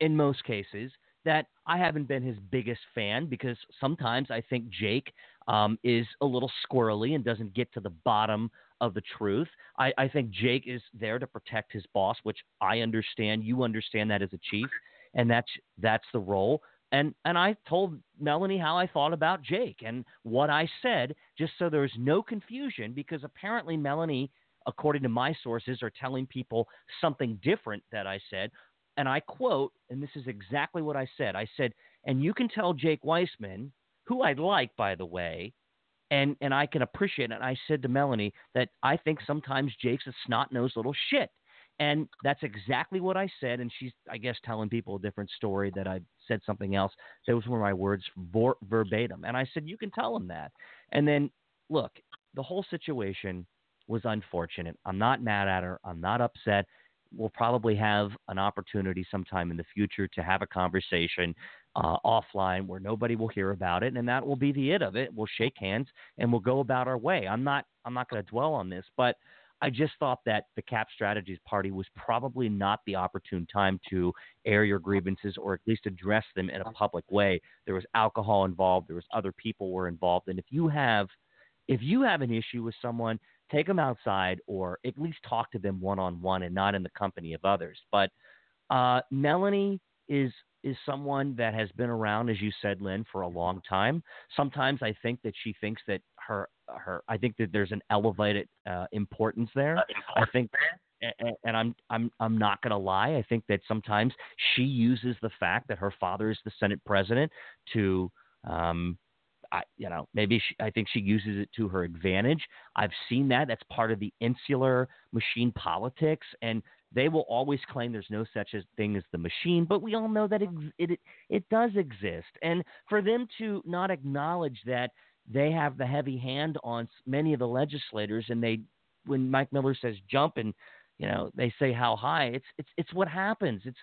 A: in most cases that I haven't been his biggest fan because sometimes I think Jake um, is a little squirrely and doesn't get to the bottom of the truth. I, I think Jake is there to protect his boss, which I understand. You understand that as a chief, and that's that's the role. And and I told Melanie how I thought about Jake and what I said, just so there's no confusion, because apparently Melanie according to my sources, are telling people something different that I said and I quote, and this is exactly what I said. I said, and you can tell Jake Weissman, who I like, by the way, and and I can appreciate it. And I said to Melanie that I think sometimes Jake's a snot nosed little shit. And that's exactly what I said. And she's, I guess, telling people a different story that I said something else. Those were my words vor- verbatim. And I said, you can tell him that. And then, look, the whole situation was unfortunate. I'm not mad at her. I'm not upset we'll probably have an opportunity sometime in the future to have a conversation uh, offline where nobody will hear about it, and that will be the it of it. We'll shake hands and we'll go about our way. I'm not I'm not going to dwell on this, but I just thought that the Cap Strategies Party was probably not the opportune time to air your grievances or at least address them in a public way. There was alcohol involved. There was other people were involved, and if you have if you have an issue with someone, take them outside or at least talk to them one on one and not in the company of others. But uh, Melanie is is someone that has been around, as you said, Len, for a long time. Sometimes I think that she thinks that her her I think that there's an elevated uh, importance there. I think and I'm I'm I'm not going to lie. I think that sometimes she uses the fact that her father is the Senate president to um, I, you know, maybe she, I think she uses it to her advantage. I've seen that. That's part of the insular machine politics, and they will always claim there's no such a thing as the machine, but we all know that it, it it does exist. And for them to not acknowledge that they have the heavy hand on many of the legislators, and they, when Mike Miller says jump, and you know they say how high, it's it's it's what happens. It's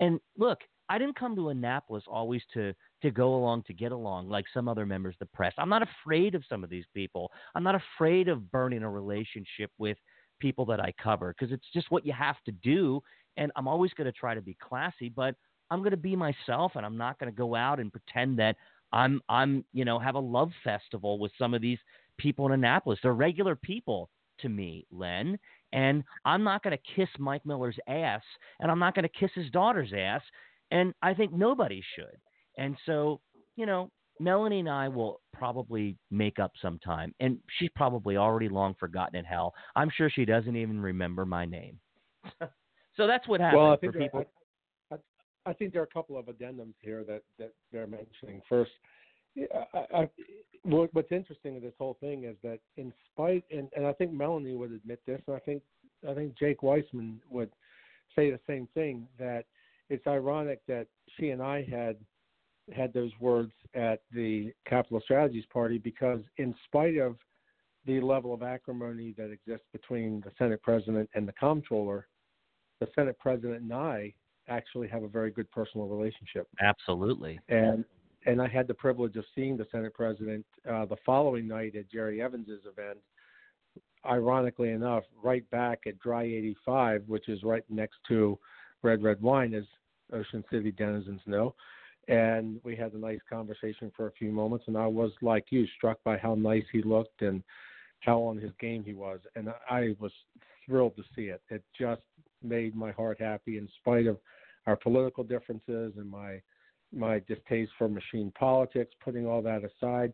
A: and look, I didn't come to Annapolis always to to go along to get along like some other members of the press. I'm not afraid of some of these people. I'm not afraid of burning a relationship with people that I cover because it's just what you have to do. And I'm always going to try to be classy, but I'm going to be myself and I'm not going to go out and pretend that I'm I'm you know have a love festival with some of these people in Annapolis. They're regular people to me, Len, and I'm not going to kiss Mike Miller's ass and I'm not going to kiss his daughter's ass and I think nobody should. And so, you know, Melanie and I will probably make up sometime, and she's probably already long forgotten in hell. I'm sure she doesn't even remember my name. <laughs> so that's what happened
B: well, I
A: think for people.
B: I, I, I, think there are a couple of addendums here that, that they're mentioning. First, I, I, what's interesting in this whole thing is that, in spite, and, and I think Melanie would admit this, and I think I think Jake Weissman would say the same thing that it's ironic that she and I had had those words at the Capital Strategies Party because, in spite of the level of acrimony that exists between the Senate President and the Comptroller, the Senate President and I actually have a very good personal relationship.
A: Absolutely.
B: And and I had the privilege of seeing the Senate president uh, the following night at Jerry Evans's event. Ironically enough, right back at Dry 85, which is right next to Red Red Wine, as Ocean City denizens know. And we had a nice conversation for a few moments, and I was like you, struck by how nice he looked and how on his game he was, and I was thrilled to see it. It just made my heart happy, in spite of our political differences and my my distaste for machine politics. Putting all that aside,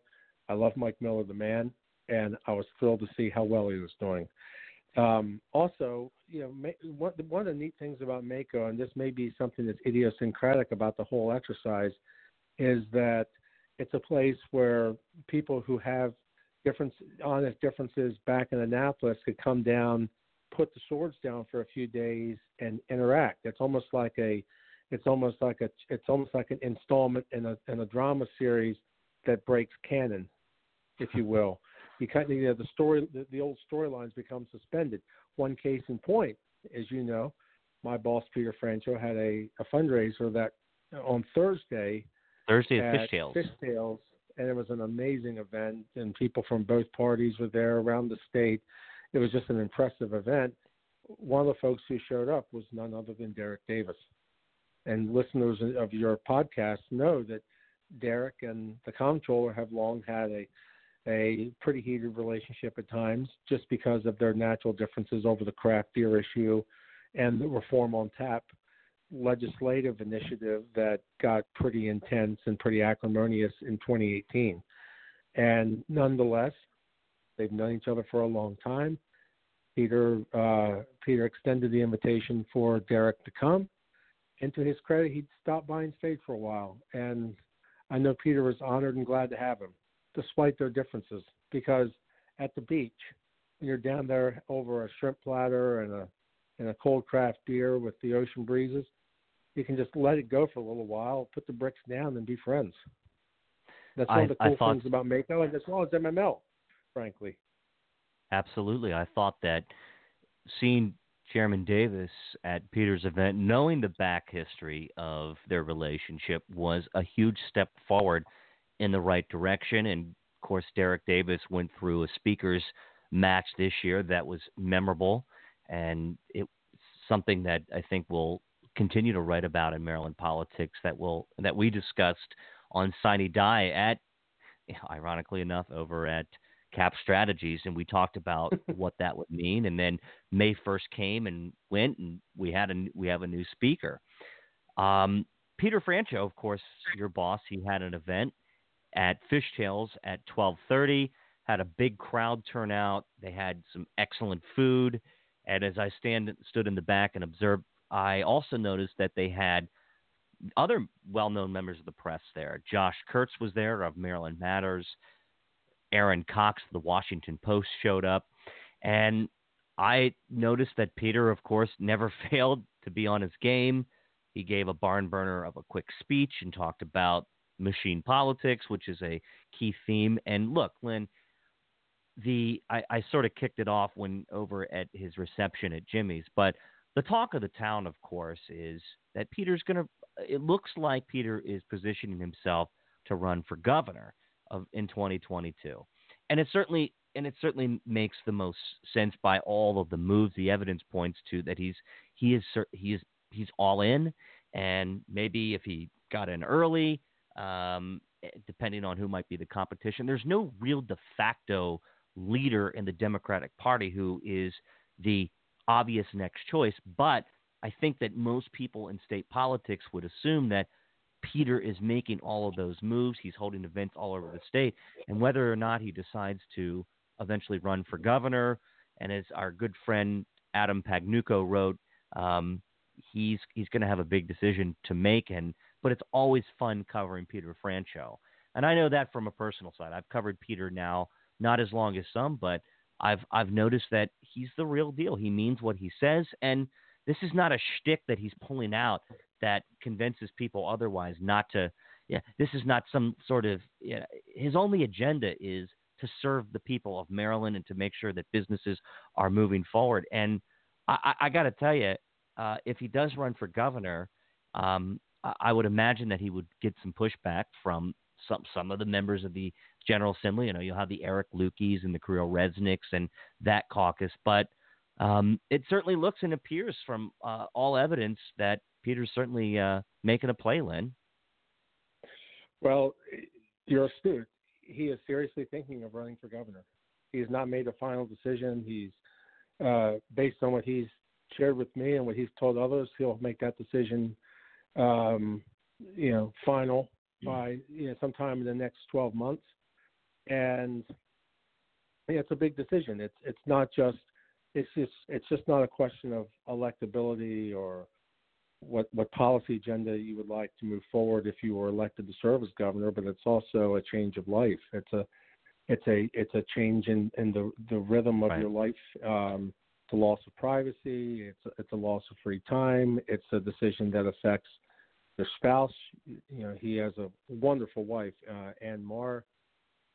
B: I love Mike Miller, the man, and I was thrilled to see how well he was doing. Um, also, you know, one, of the neat things about MACo, and this may be something that's idiosyncratic about the whole exercise, is that it's a place where people who have difference, honest differences back in Annapolis could come down, put the swords down for a few days, and interact. It's almost like a, it's almost like a, it's almost like an installment in a in a drama series that breaks canon, if you will you kind of you know, the story the, the old storylines become suspended. One case in point, as you know, my boss Peter Franchot had a, a fundraiser that on Thursday.
A: Thursday at Fishtails.
B: Fishtails, and it was an amazing event, and people from both parties were there around the state. It was just an impressive event. One of the folks who showed up was none other than Dereck Davis. And listeners of your podcast know that Dereck and the comptroller have long had a a pretty heated relationship at times just because of their natural differences over the craft beer issue and the Reform on Tap legislative initiative that got pretty intense and pretty acrimonious in 2018. And nonetheless, they've known each other for a long time. Peter uh, Peter extended the invitation for Dereck to come, and to his credit, he stopped by and stayed for a while. And I know Peter was honored and glad to have him despite their differences. Because at the beach, you're down there over a shrimp platter and a and a cold craft beer with the ocean breezes, you can just let it go for a little while, put the bricks down, and be friends. That's one I, of the cool thought, things about MACo, and as well as MML, frankly.
A: Absolutely, I thought that seeing Chairman Davis at Peter's event, knowing the back history of their relationship, was a huge step forward in the right direction. And of course, Dereck Davis went through a speakers match this year that was memorable, and it's something that I think will continue to write about in Maryland politics that will that we discussed on Sine Die at, ironically enough, over at Cap Strategies, and we talked about <laughs> what that would mean. And then May first came and went, and we had a we have a new speaker. Um, Peter Franchot, of course, your boss, he had an event at Fishtails at 12:30. Had a big crowd turnout. They had some excellent food, and as I stand stood in the back and observed, I also noticed that they had other well-known members of the press there. Josh Kurtz was there of Maryland Matters. Erin Cox of the Washington Post showed up, and I noticed that Peter, of course, <laughs> never failed to be on his game. He gave a barn burner of a quick speech and talked about machine politics, which is a key theme. And look, Len, the I, I sort of kicked it off when over at his reception at Jimmy's, but the talk of the town, of course, is that Peter's going to. It looks like Peter is positioning himself to run for governor of in 2022, and it certainly and it certainly makes the most sense by all of the moves. The evidence points to that he's he is he is he's all in, and maybe if he got in early, um, eh, depending on who might be the competition. There's no real de facto leader in the Democratic Party who is the obvious next choice, but I think that most people in state politics would assume that Peter is making all of those moves. He's holding events all over the state, and whether or not he decides to eventually run for governor, and as our good friend Adam Pagnucco wrote, um, he's he's going to have a big decision to make, and but it's always fun covering Peter Franchot. And I know that from a personal side. I've covered Peter now, not as long as some, but I've I've noticed that he's the real deal. He means what he says, and this is not a shtick that he's pulling out that convinces people otherwise not to. Yeah, this is not some sort of. Yeah, his only agenda is to serve the people of Maryland and to make sure that businesses are moving forward. And I, I, I got to tell you, uh, if he does run for governor, um, I would imagine that he would get some pushback from some some of the members of the General Assembly. You know, you'll have the Eric Luedtkes and the Kirill Rezniks and that caucus, but um, it certainly looks and appears from uh, all evidence that Peter's certainly uh, making a play, Len.
B: Well, you're astute. He is seriously thinking of running for governor. He has not made a final decision. He's uh, based on what he's shared with me and what he's told others. He'll make that decision, um, you know, final by you know sometime in the next 12 months. And yeah, it's a big decision. It's it's not just it's just it's just not a question of electability or what what policy agenda you would like to move forward if you were elected to serve as governor, but it's also a change of life. It's a it's a it's a change in, in the the rhythm of
A: right.
B: your life. Um, it's a loss of privacy. It's a, it's a loss of free time. It's a decision that affects their spouse. You know, he has a wonderful wife, uh, Anne Maher.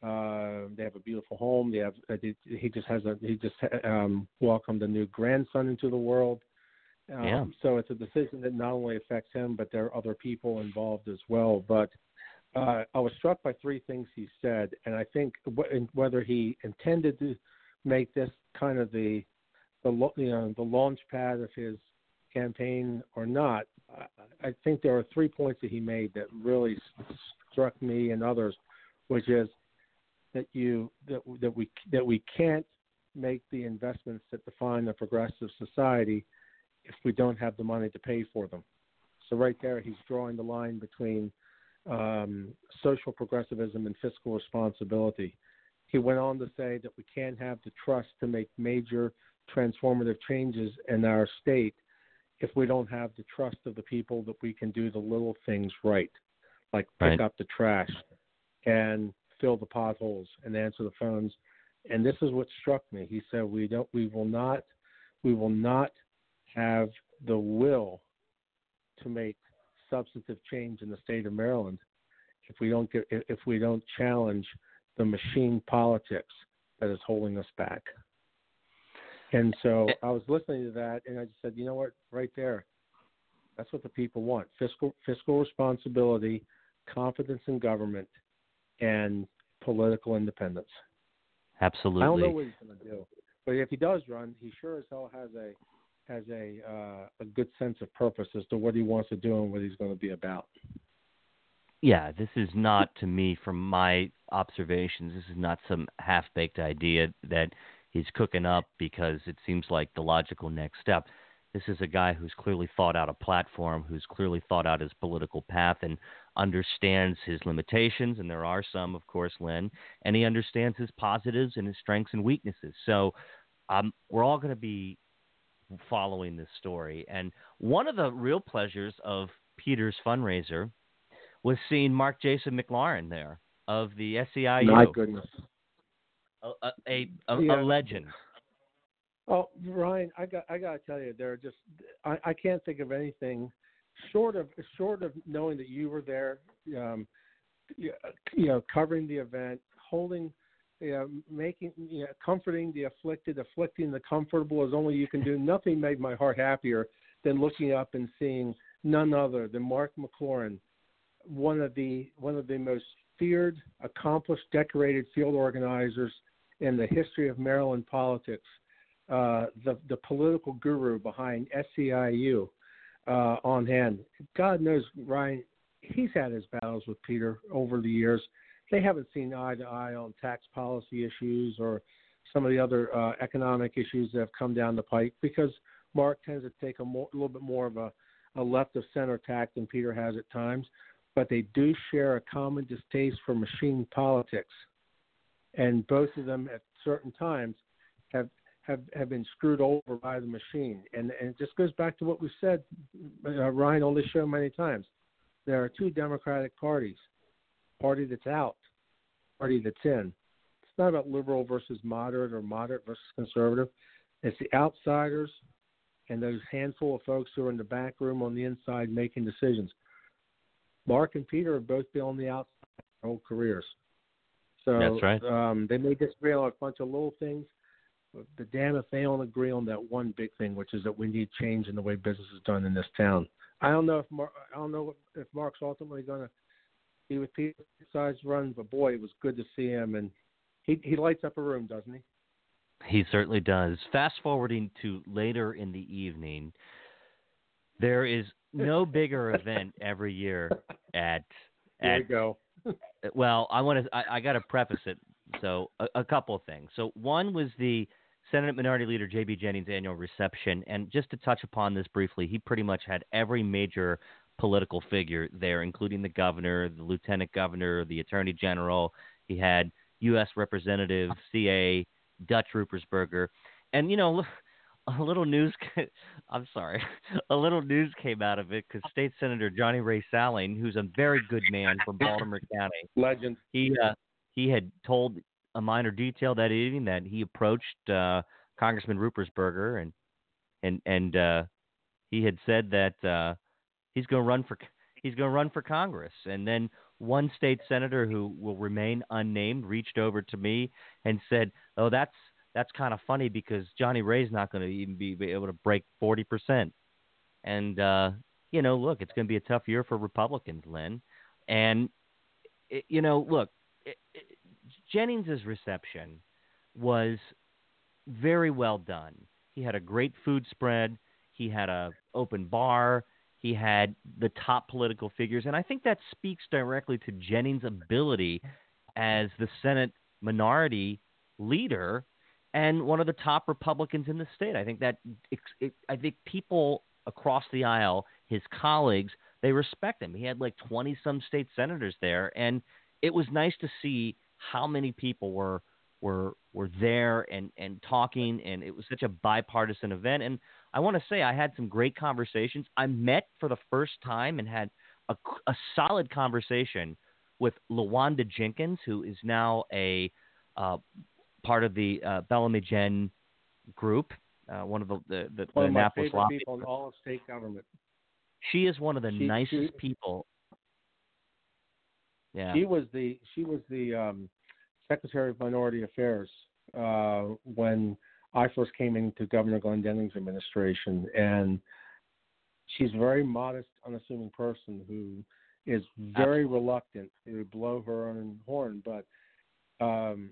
B: Uh, they have a beautiful home. They have. Uh, he just has a. He just um, welcomed a new grandson into the world. Um,
A: yeah.
B: So it's a decision that not only affects him, but there are other people involved as well. But uh, I was struck by three things he said, and I think whether he intended to make this kind of the the you know the launch pad of his campaign or not, I think there are three points that he made that really struck me and others, which is that you that that we that we can't make the investments that define a progressive society if we don't have the money to pay for them. So right there, he's drawing the line between um, social progressivism and fiscal responsibility. He went on to say that we can't have the trust to make major transformative changes in our state if we don't have the trust of the people that we can do the little things right, like pick
A: right.
B: up the trash and fill the potholes and answer the phones. And this is what struck me. He said, "We don't. We will not. We will not have the will to make substantive change in the state of Maryland if we don't get if we don't challenge the machine politics that is holding us back." And so
A: eh
B: I was listening to that, and I just said, you know what, right there, that's what the people want: fiscal fiscal responsibility, confidence in government, and political independence.
A: Absolutely.
B: I don't know what he's going to do, but if he does run, he sure as hell has a has a uh, a good sense of purpose as to what he wants to do and what he's going to be about.
A: Yeah, this is not to me, from my observations, this is not some half baked idea that he's cooking up because it seems like the logical next step. This is a guy who's clearly thought out a platform, who's clearly thought out his political path and understands his limitations, and there are some, of course, Len, and he understands his positives and his strengths and weaknesses. So um, we're all going to be following this story. And one of the real pleasures of Peter's fundraiser was seeing Mark Jason McLaurin there of the SEIU.
B: My goodness
A: a a, a,
B: yeah.
A: a legend.
B: Oh, Ryan, I got I got to tell you, there are just I, I can't think of anything short of short of knowing that you were there, um, you know, covering the event, holding, you know, making, you know, comforting the afflicted, afflicting the comfortable as only you can do. <laughs> Nothing made my heart happier than looking up and seeing none other than Mark McLaurin, one of the one of the most feared, accomplished, decorated field organizers in the history of Maryland politics, uh, the the political guru behind SEIU uh, on hand. God knows, Ryan, he's had his battles with Peter over the years. They haven't seen eye to eye on tax policy issues or some of the other uh, economic issues that have come down the pike because Mark tends to take a, more, a little bit more of a, a left of center tack than Peter has at times. But they do share a common distaste for machine politics and both of them at certain times have have have been screwed over by the machine. And and it just goes back to what we said, uh, Ryan, on this show many times. There are two Democratic parties: party that's out, party that's in. It's not about liberal versus moderate or moderate versus conservative. It's the outsiders and those handful of folks who are in the back room on the inside making decisions. Mark and Peter have both been on the outside their whole careers. So
A: That's right.
B: Um, they may disagree on a bunch of little things, but the damn if they don't agree on that one big thing, which is that we need change in the way business is done in this town. I don't know if Mar- I don't know if Mark's ultimately going to be with Peter size run, but boy, it was good to see him, and he he lights up a room, doesn't he?
A: He certainly does. Fast forwarding to later in the evening, there is no bigger event <laughs> every year at.
B: There
A: at
B: you go.
A: Uh, well, I want to. I, I got to preface it. So a, a couple of things. So one was the Senate Minority Leader J.B. Jennings' annual reception, and just to touch upon this briefly, he pretty much had every major political figure there, including the governor, the lieutenant governor, the attorney general. He had U.S. Representative C.A. Dutch Ruppersberger, and you know. <laughs> A little news. <laughs> I'm sorry. <laughs> A little news came out of it because State Senator Johnny Ray Salling, who's a very good man from Baltimore County,
B: Legend.
A: he uh, he had told a minor detail that evening that he approached uh, Congressman Ruppersberger and and and uh, he had said that uh, he's going to run for he's going to run for Congress. And then one state senator who will remain unnamed reached over to me and said, "Oh, that's that's kind of funny because Johnny Ray's not going to even be, be able to break forty percent." And uh, you know, look, it's going to be a tough year for Republicans, Len. And it, you know, look, it, it, Jennings's reception was very well done. He had a great food spread. He had a open bar. He had the top political figures, and I think that speaks directly to Jennings' ability as the Senate minority leader and one of the top Republicans in the state. I think that it, I think people across the aisle, his colleagues, they respect him. He had like 20 some state senators there and it was nice to see how many people were were were there and and talking and it was such a bipartisan event and I want to say I had some great conversations. I met for the first time and had a, a solid conversation with Luwanda Jenkins, who is now a uh, part of the uh, Bellamy Genn group, uh, one of the the, the,
B: one
A: the
B: of my
A: Annapolis
B: favorite
A: lobby.
B: people in all of state government.
A: She is one of the
B: She-
A: nicest
B: she-
A: people. Yeah.
B: She was the she was the um, Secretary of Minority Affairs uh, when I first came into Governor Glendening's administration, and she's a very modest, unassuming person who is very reluctant to blow her own horn. But um,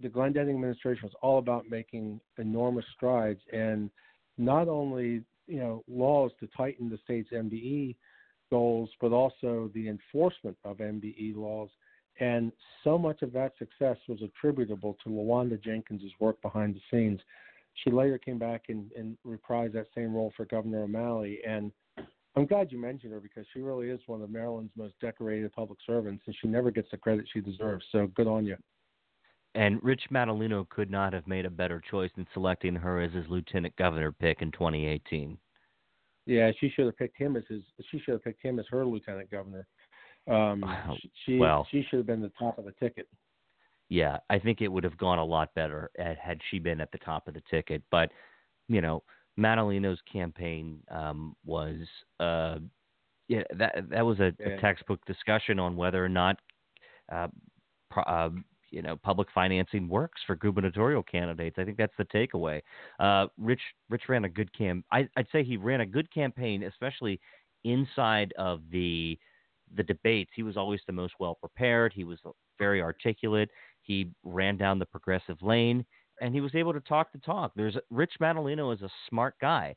B: the Glendening administration was all about making enormous strides, and not only you know laws to tighten the state's MBE goals, but also the enforcement of MBE laws. And so much of that success was attributable to Luwanda Jenkins' work behind the scenes. She later came back and, and reprised that same role for Governor O'Malley. And I'm glad you mentioned her because she really is one of Maryland's most decorated public servants, and she never gets the credit she deserves. So good on you.
A: And Rich Madaleno could not have made a better choice in selecting her as his lieutenant governor pick in 2018.
B: Yeah, she should have picked him as his. She should have picked him as her lieutenant governor. Um, she
A: Well-
B: she should have been the top of the ticket.
A: Yeah, I think it would have gone a lot better had had she been at the top of the ticket. But you know, Madaleno's campaign um, was uh, yeah that that was a,
B: Yeah.
A: a textbook discussion on whether or not uh, pro, uh, you know public financing works for gubernatorial candidates. I think that's the takeaway. Uh, Rich Rich ran a good cam. I, I'd say he ran a good campaign, especially inside of the the debates. He was always the most well prepared. He was very articulate. He ran down the progressive lane, and he was able to talk the talk. There's Rich Madaleno is a smart guy.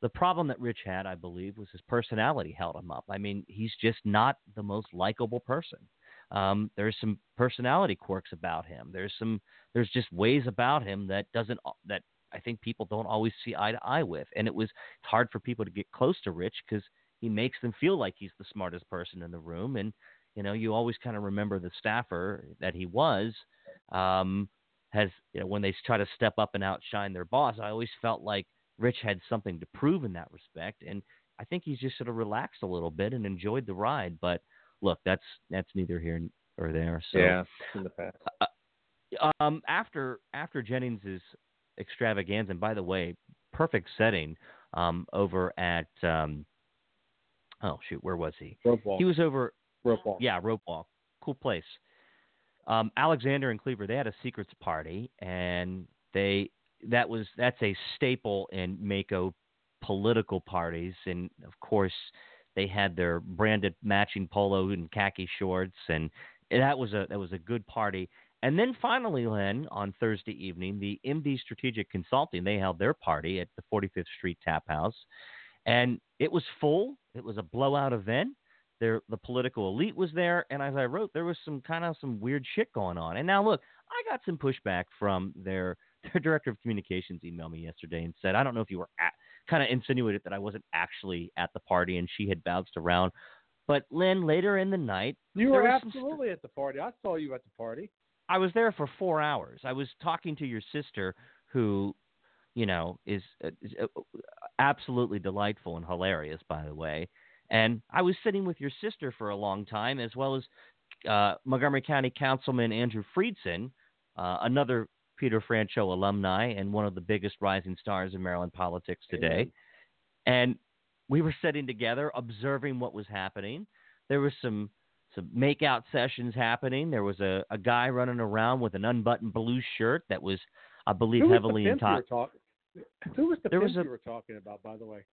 A: The problem that Rich had, I believe, was his personality held him up. I mean, he's just not the most likable person. Um, there's some personality quirks about him. There's some there's just ways about him that doesn't that I think people don't always see eye to eye with. And it was hard for people to get close to Rich because he makes them feel like he's the smartest person in the room. And you know, you always kind of remember the staffer that he was. Um, has you know, when they try to step up and outshine their boss, I always felt like Rich had something to prove in that respect, and I think he's just sort of relaxed a little bit and enjoyed the ride. But look, that's that's neither here or there. So
B: in the past.
A: um, after after Jennings's extravaganza, and by the way, perfect setting um, over at um, oh shoot, where was he?
B: Rope walk.
A: He was over
B: rope walk.
A: yeah, rope walk. Cool place. Um, Alexander and Cleaver, they had a secrets party, and they that was that's a staple in MACo political parties, and of course, they had their branded matching polo and khaki shorts, and that was a that was a good party. And then finally, Len, on Thursday evening, the MD Strategic Consulting they held their party at the 45th Street Tap House, and it was full. It was a blowout event. There, the political elite was there, and as I wrote, there was some kind of some weird shit going on. And now, look, I got some pushback from their <laughs> their director of communications. Emailed me yesterday and said, I don't know if you were at kind of insinuated that I wasn't actually at the party and she had bounced around. But Len, later in the night,
B: you were absolutely st- at the party. I saw you at the party.
A: I was there for four hours. I was talking to your sister, who, you know, is, uh, is uh, absolutely delightful and hilarious, by the way. And I was sitting with your sister for a long time, as well as uh, Montgomery County Councilman Andrew Friedson, uh, another Peter Franchot alumni and one of the biggest rising stars in Maryland politics today. And we were sitting together, observing what was happening. There was some some makeout sessions happening. There was a, a guy running around with an unbuttoned blue shirt that was, I believe,
B: Who
A: heavily
B: intoxicated. Talk- Who was the there was a, you were talking about, by the way?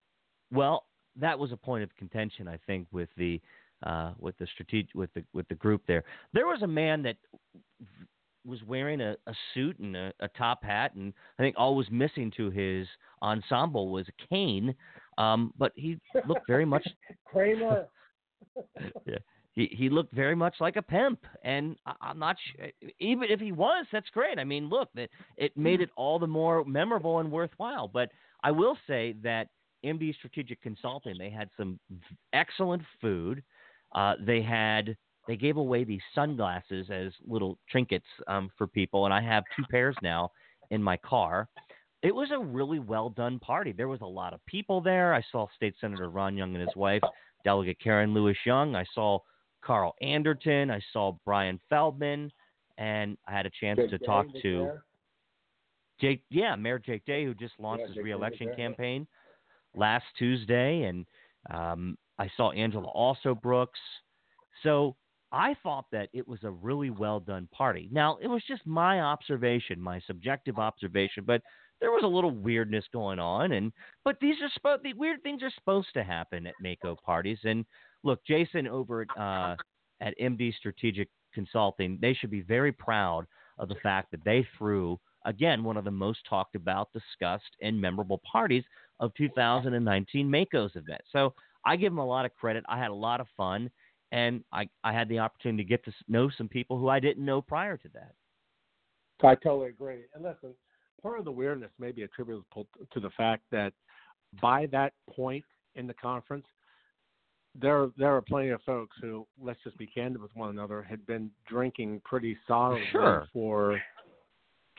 A: Well, that was a point of contention, I think, with the uh, with the strategic with the with the group there. There was a man that was wearing a, a suit and a, a, top hat, and I think all was missing to his ensemble was a cane. Um, but he looked very much <laughs>
B: Kramer. <laughs>
A: yeah, he he looked very much like a pimp, and I, I'm not sure. Even if he was, that's great. I mean, look, that it made it all the more memorable and worthwhile. But I will say that MD Strategic Consulting they had some excellent food. Uh, they had they gave away these sunglasses as little trinkets um, for people, and I have two pairs now in my car. It was a really well done party. There was a lot of people there. I saw State Senator Ron Young and his wife, Delegate Karen Lewis Young. I saw Carl Anderton. I saw Brian Feldman, and I had a chance
B: Jake
A: to
B: Day
A: talk to
B: there.
A: Jake. Yeah, Mayor Jake Day, who just launched
B: yeah,
A: his
B: Jake
A: reelection
B: there,
A: campaign last Tuesday, and um, I saw Angela Alsobrooks. So I thought that it was a really well done party. Now, it was just my observation, my subjective observation, but there was a little weirdness going on and but these are supposed the weird things are supposed to happen at MACo parties and look, Jason over at uh, at MD Strategic Consulting, they should be very proud of the fact that they threw again one of the most talked about, discussed, and memorable parties of 2019 MACo's event. So I give them a lot of credit. I had a lot of fun and I, I had the opportunity to get to know some people who I didn't know prior to that.
B: I totally agree. And listen, part of the weirdness may be attributable to the fact that by that point in the conference, there there are plenty of folks who, let's just be candid with one another, had been drinking pretty solidly
A: sure.
B: for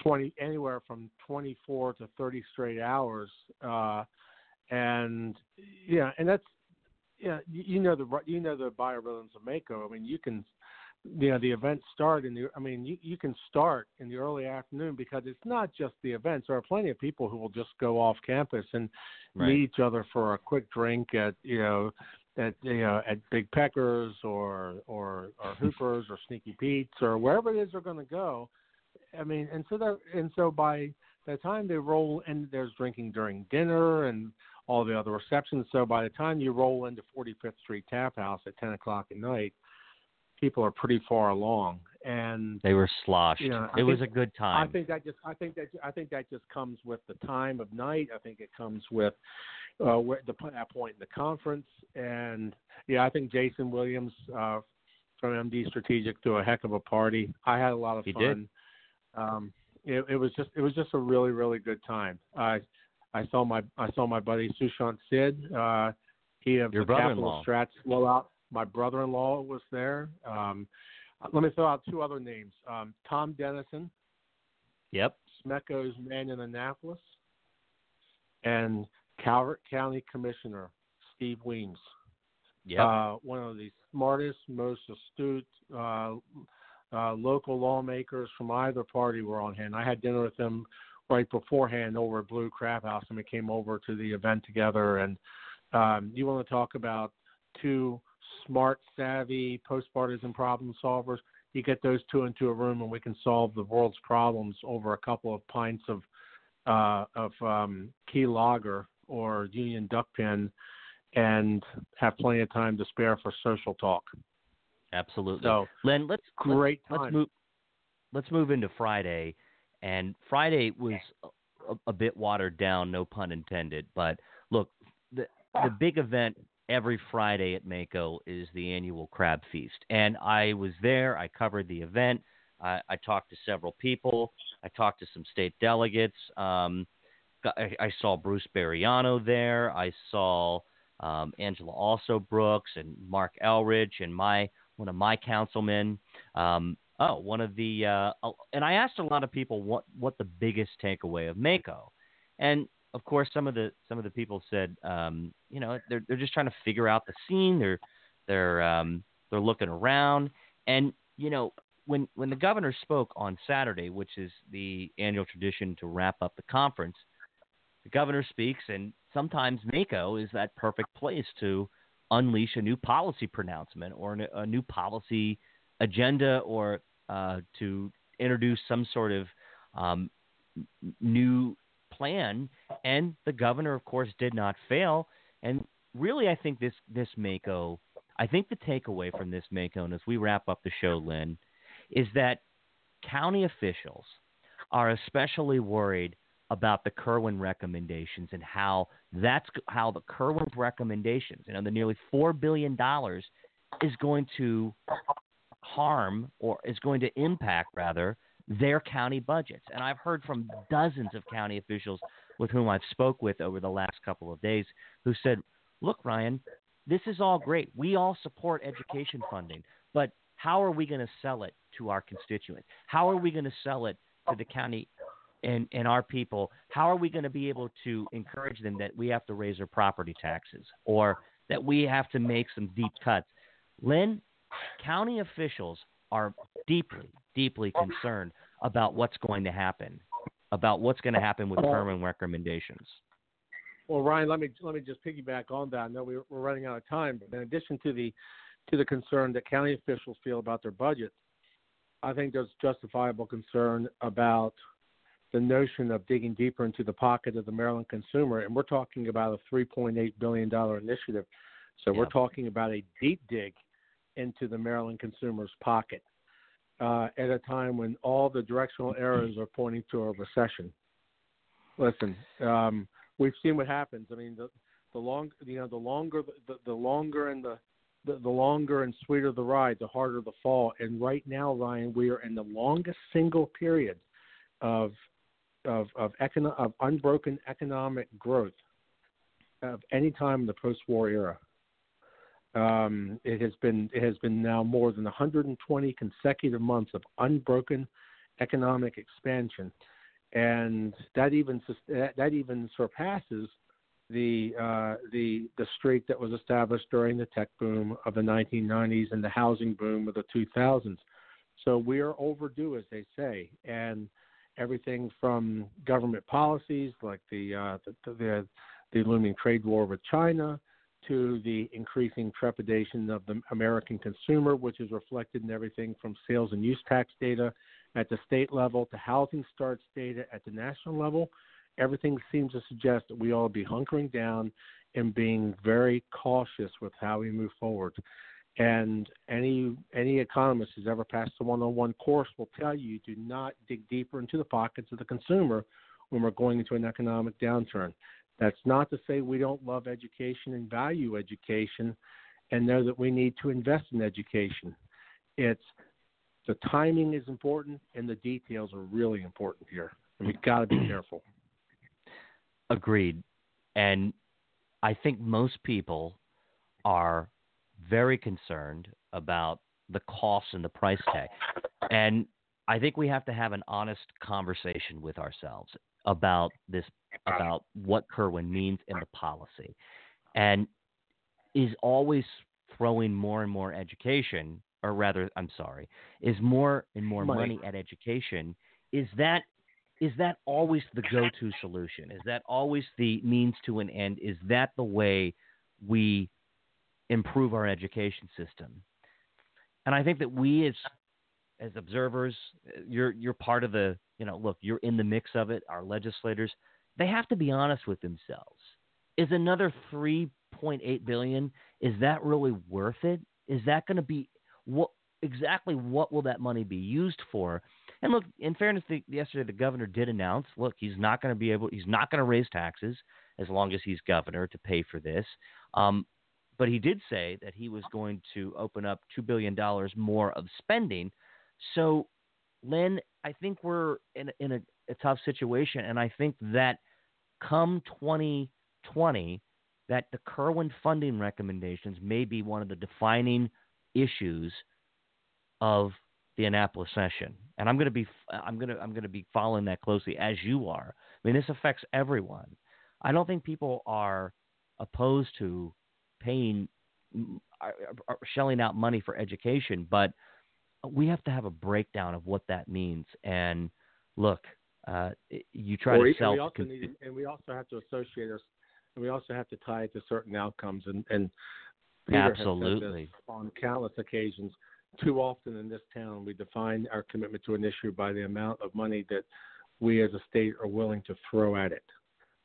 B: twenty anywhere from twenty four to thirty straight hours. Uh, and yeah, and that's yeah, you know the you know the biorhythms of MACo. I mean, you can, you know, the events start in the. I mean, you you can start in the early afternoon because it's not just the events. There are plenty of people who will just go off campus and
A: right.
B: meet each other for a quick drink at you know at you know at Big Peckers or or or <laughs> Hoopers or Sneaky Pete's or wherever it is they're going to go. I mean, and so that and so by the time they roll in, there's drinking during dinner and all the other receptions. So by the time you roll into 45th Street Tap House at 10 o'clock at night, people are pretty far along, and
A: they were sloshed.
B: You know,
A: it
B: think,
A: was a good time.
B: I think that just I think that I think that just comes with the time of night. I think it comes with uh, where the that point in the conference, and yeah, I think Jason Williams uh, from MD Strategic threw a heck of a party. I had a lot of
A: he
B: fun.
A: Did.
B: Um, it, it was just it was just a really really good time. Uh, I saw my I saw my buddy Sushant Sid. Uh, he of
A: Your
B: the
A: brother-in-law.
B: Capital Strats blowout. My brother-in-law was there. Um, let me throw out two other names: um, Tom Dennison.
A: Yep.
B: Smeco's man in Annapolis, and Calvert County Commissioner Steve Weems.
A: Yep.
B: Uh, one of the smartest, most astute uh, uh, local lawmakers from either party were on hand. I had dinner with them right beforehand over at Blue Crab House, and we came over to the event together. And um, you want to talk about two smart, savvy, postpartisan problem solvers? You get those two into a room, and we can solve the world's problems over a couple of pints of uh, of um, key lager or Union Duckpin and have plenty of time to spare for social talk.
A: Absolutely.
B: So,
A: Len, let's
B: great
A: let's,
B: time.
A: let's move let's move into Friday. And Friday was a, a bit watered down, no pun intended. But look, the the big event every Friday at MACo is the annual crab feast, and I was there. I covered the event. I, I talked to several people. I talked to some state delegates. Um, I, I saw Bruce Bereano there. I saw um, Angela Alsobrooks and Marc Elrich and my one of my councilmen. Um, oh, one of the uh, and I asked a lot of people what what the biggest takeaway of MACo, and of course some of the some of the people said, um, you know, they're they're just trying to figure out the scene. They're they're um, they're looking around, and you know. When, when the governor spoke on Saturday, which is the annual tradition to wrap up the conference, the governor speaks, and sometimes MACo is that perfect place to unleash a new policy pronouncement or a new policy agenda or uh, to introduce some sort of um, new plan. And the governor, of course, did not fail. And really, I think this this MACo, I think the takeaway from this MACo, and as we wrap up the show, Len, is that county officials are especially worried about the Kirwan recommendations and how that's how the Kirwan's recommendations, you know, the nearly four billion dollars is going to harm or is going to impact rather their county budgets. And I've heard from dozens of county officials with whom I've spoke with over the last couple of days who said, "Look, Ryan, this is all great. We all support education funding, but how are we going to sell it to our constituents? How are we going to sell it to the county and, and our people, how are we going to be able to encourage them that we have to raise our property taxes or that we have to make some deep cuts? Len, county officials are deeply, deeply concerned about what's going to happen, about what's going to happen with Kirwan recommendations.
B: Well, Ryan, let me let me just piggyback on that. I know we're, we're running out of time, but in addition to the to the concern that county officials feel about their budget, I think there's justifiable concern about the notion of digging deeper into the pocket of the Maryland consumer, and we're talking about a $3.8 billion initiative. So yeah. we're talking about a deep dig into the Maryland consumer's pocket uh, at a time when all the directional arrows are pointing to a recession. Listen, um, we've seen what happens. I mean, the the long, you know, the longer the, the longer and the, the the longer and sweeter the ride, the harder the fall. And right now, Ryan, we are in the longest single period of of of, econo- of unbroken economic growth of any time in the post-war era. Um, it has been it has been now more than 120 consecutive months of unbroken economic expansion, and that even that even surpasses the uh, the the streak that was established during the tech boom of the 1990s and the housing boom of the 2000s. So we are overdue, as they say, and everything from government policies like the, uh, the, the, the looming trade war with China to the increasing trepidation of the American consumer, which is reflected in everything from sales and use tax data at the state level to housing starts data at the national level. Everything seems to suggest that we all be hunkering down and being very cautious with how we move forward. And any any economist who's ever passed a one-on-one course will tell you do not dig deeper into the pockets of the consumer when we're going into an economic downturn. That's not to say we don't love education and value education and know that we need to invest in education. It's the timing is important and the details are really important here. And we've got to be careful. <clears throat>
A: Agreed. And I think most people are very concerned about the costs and the price tag. And I think we have to have an honest conversation with ourselves about this, about what Kirwan means in the policy. And is always throwing more and more education, or rather, I'm sorry, is more and more money, money at education. Is that is that always the go-to solution? Is that always the means to an end? Is that the way we improve our education system. And I think that we as as observers, you're you're part of the you know look you're in the mix of it. Our legislators they have to be honest with themselves. is another 3.8 billion is that really worth it? Is that going to be what exactly what will that money be used for? And look, in fairness, the, yesterday the governor did announce, look, he's not going to be able, he's not going to raise taxes as long as he's governor to pay for this. Um, but he did say that he was going to open up two billion dollars more of spending. So, Len, I think we're in in a, a tough situation, and I think that come 2020, that the Kirwan funding recommendations may be one of the defining issues of the Annapolis session. And I'm going to be I'm going to I'm going to be following that closely as you are. I mean, this affects everyone. I don't think people are opposed to paying are, are shelling out money for education, but we have to have a breakdown of what that means. And look, uh, you try
B: well,
A: to sell,
B: we also need, and we also have to associate us, and we also have to tie it to certain outcomes. And, and Peter
A: absolutely
B: on countless occasions. Too often in this town, we define our commitment to an issue by the amount of money that we as a state are willing to throw at it,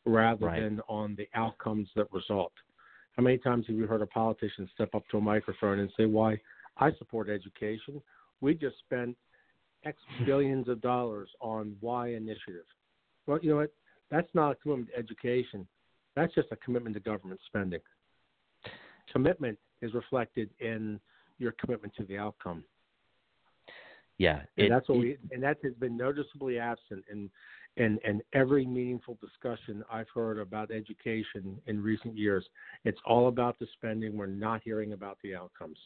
B: rather
A: right.
B: than on the outcomes that result. How many times have you heard a politician step up to a microphone and say, "Why I support education? We just spent X billions of dollars on Y initiative." Well, you know what? That's not a commitment to education. That's just a commitment to government spending. Commitment is reflected in your commitment to the outcome.
A: Yeah,
B: it, and that's what we and that has been noticeably absent in in, in every meaningful discussion I've heard about education in recent years. It's all about the spending. We're not hearing about the outcomes.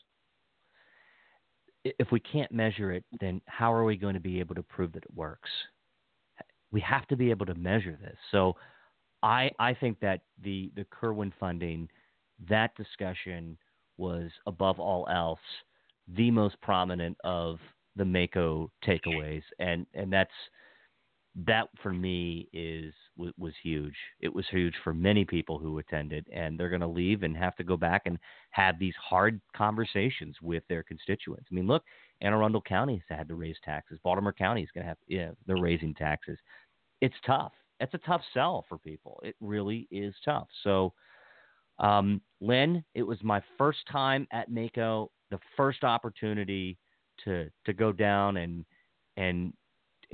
A: If we can't measure it, then how are we going to be able to prove that it works? We have to be able to measure this. So I, I think that the, the Kirwan funding, that discussion was above all else the most prominent of the MACo takeaways. And, and that's – that for me is was, was huge. It was huge for many people who attended, and they're going to leave and have to go back and have these hard conversations with their constituents. I mean, look, Anne Arundel County has had to raise taxes. Baltimore County is going to have, yeah, they're raising taxes. It's tough. It's a tough sell for people. It really is tough. So, um, Len, it was my first time at MACo, the first opportunity to to go down and and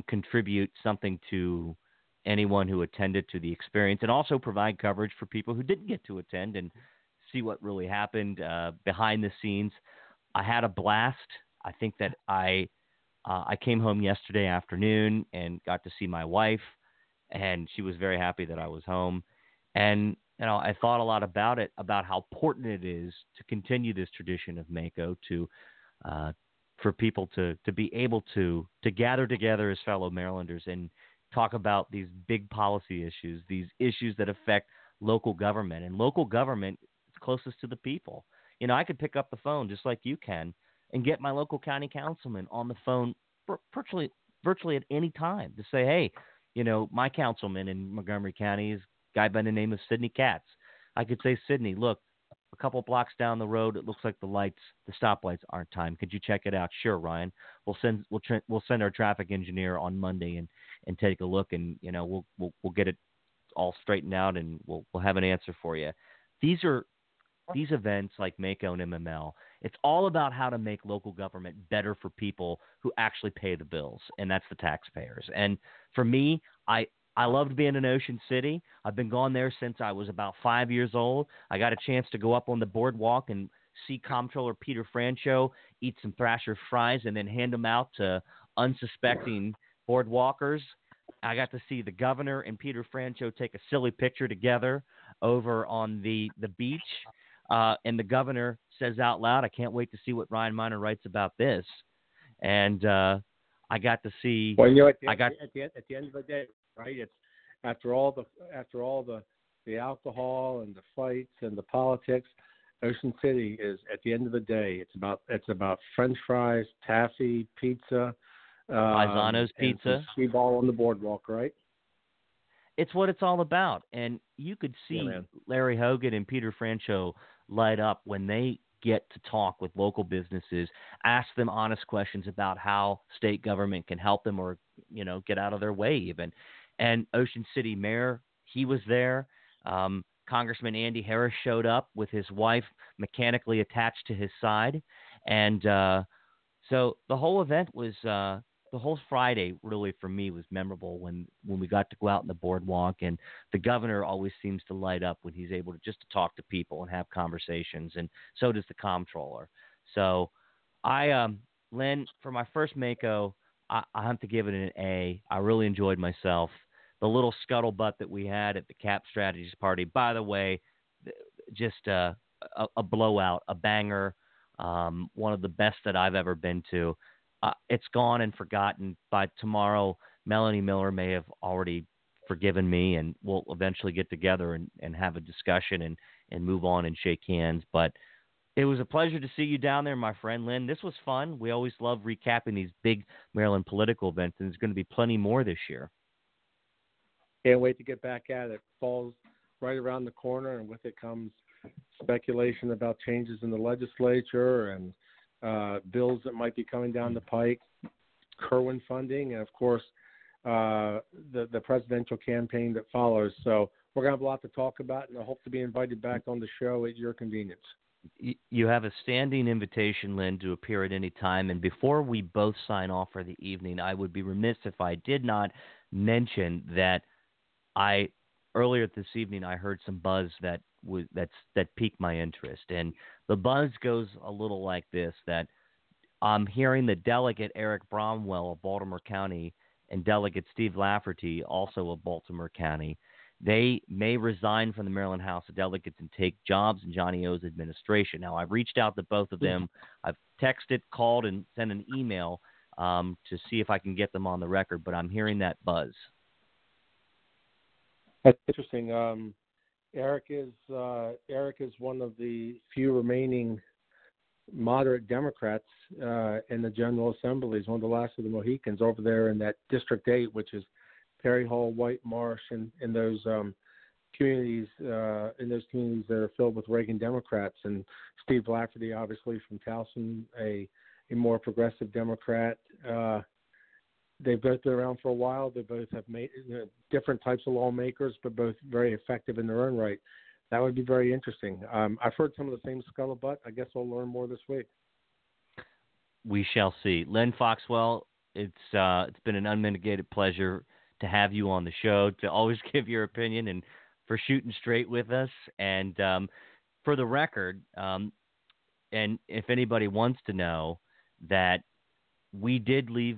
A: contribute something to anyone who attended to the experience and also provide coverage for people who didn't get to attend and see what really happened uh, behind the scenes. I had a blast. I think that I uh, I came home yesterday afternoon and got to see my wife, and she was very happy that I was home. And you know, I thought a lot about it, about how important it is to continue this tradition of MACo to uh, for people to to be able to to gather together as fellow Marylanders and talk about these big policy issues, these issues that affect local government. And local government is closest to the people. You know, I could pick up the phone just like you can and get my local county councilman on the phone virtually virtually at any time to say, hey, you know, my councilman in Montgomery County is a guy by the name of Sidney Katz. I could say, Sidney, look, a couple blocks down the road, it looks like the lights, the stoplights aren't timed. Could you check it out? Sure, Ryan. We'll send we'll tra- we'll send our traffic engineer on Monday and and take a look, and you know we'll we'll we'll get it all straightened out, and we'll we'll have an answer for you. These are these events like MACo and MML. It's all about how to make local government better for people who actually pay the bills, and that's the taxpayers. And for me, I I loved being in Ocean City. I've been gone there since I was about five years old. I got a chance to go up on the boardwalk and see Comptroller Peter Franchot eat some Thrasher fries and then hand them out to unsuspecting boardwalkers. I got to see the governor and Peter Franchot take a silly picture together over on the the beach. Uh, and the governor says out loud, "I can't wait to see what Ryan Miner writes about this." And uh, I got to see.
B: Well, you know, at the,
A: I got
B: at the, at the end of the day, right? It's after all the after all the the alcohol and the fights and the politics. Ocean City is at the end of the day, it's about it's about French fries, taffy, pizza,
A: um, pizza,
B: ski ball on the boardwalk, right?
A: It's what it's all about, and you could see
B: yeah,
A: Larry Hogan and Peter Franchot light up when they get to talk with local businesses, ask them honest questions about how state government can help them or you know get out of their way even and Ocean City Mayor, he was there. Um, Congressman Andy Harris showed up with his wife mechanically attached to his side, and uh, so the whole event was uh, the whole Friday really for me was memorable when when we got to go out on the boardwalk and the governor always seems to light up when he's able to just to talk to people and have conversations and so does the comptroller. So I um Len for my first MACo I, I have to give it an A. I really enjoyed myself. The little scuttlebutt that we had at the Cap Strategies party, by the way, just uh, a, a blowout, a banger, um, one of the best that I've ever been to uh, it's gone and forgotten. By tomorrow, Melanie Miller may have already forgiven me, and we'll eventually get together and, and have a discussion and, and move on and shake hands. But it was a pleasure to see you down there, my friend Len. This was fun. We always love recapping these big Maryland political events, and there's going to be plenty more this year.
B: Can't wait to get back at it. Fall's right around the corner, and with it comes speculation about changes in the legislature and uh, bills that might be coming down the pike, Kirwan funding, and of course uh, the the presidential campaign that follows. So we're gonna have a lot to talk about, and I hope to be invited back on the show at your convenience.
A: You have a standing invitation, Len, to appear at any time. And before we both sign off for the evening, I would be remiss if I did not mention that I earlier this evening I heard some buzz that was that's that piqued my interest, and the buzz goes a little like this: that I'm hearing the delegate Eric Bromwell of Baltimore County and Delegate Steve Lafferty, also of Baltimore County, they may resign from the Maryland House of Delegates and take jobs in Johnny O's administration. Now, I've reached out to both of them. I've texted, called, and sent an email um, to see if I can get them on the record, but I'm hearing that buzz.
B: That's interesting. Um, Eric is uh, Eric is one of the few remaining moderate Democrats uh, in the General Assembly. He's one of the last of the Mohicans over there in that District Eight, which is Perry Hall, White Marsh, and in those um, communities uh, in those communities that are filled with Reagan Democrats. And Steve Lafferty, obviously from Towson, a a more progressive Democrat. They've both been around for a while. They both have made you know, different types of lawmakers, but both very effective in their own right. That would be very interesting. Um, I've heard some of the same scuttlebutt. I guess we'll learn more this week.
A: We shall see. Len Foxwell, it's uh, it's been an unmitigated pleasure to have you on the show. To always <laughs> give your opinion and for shooting straight with us. And um, for the record, um, and if anybody wants to know that we did leave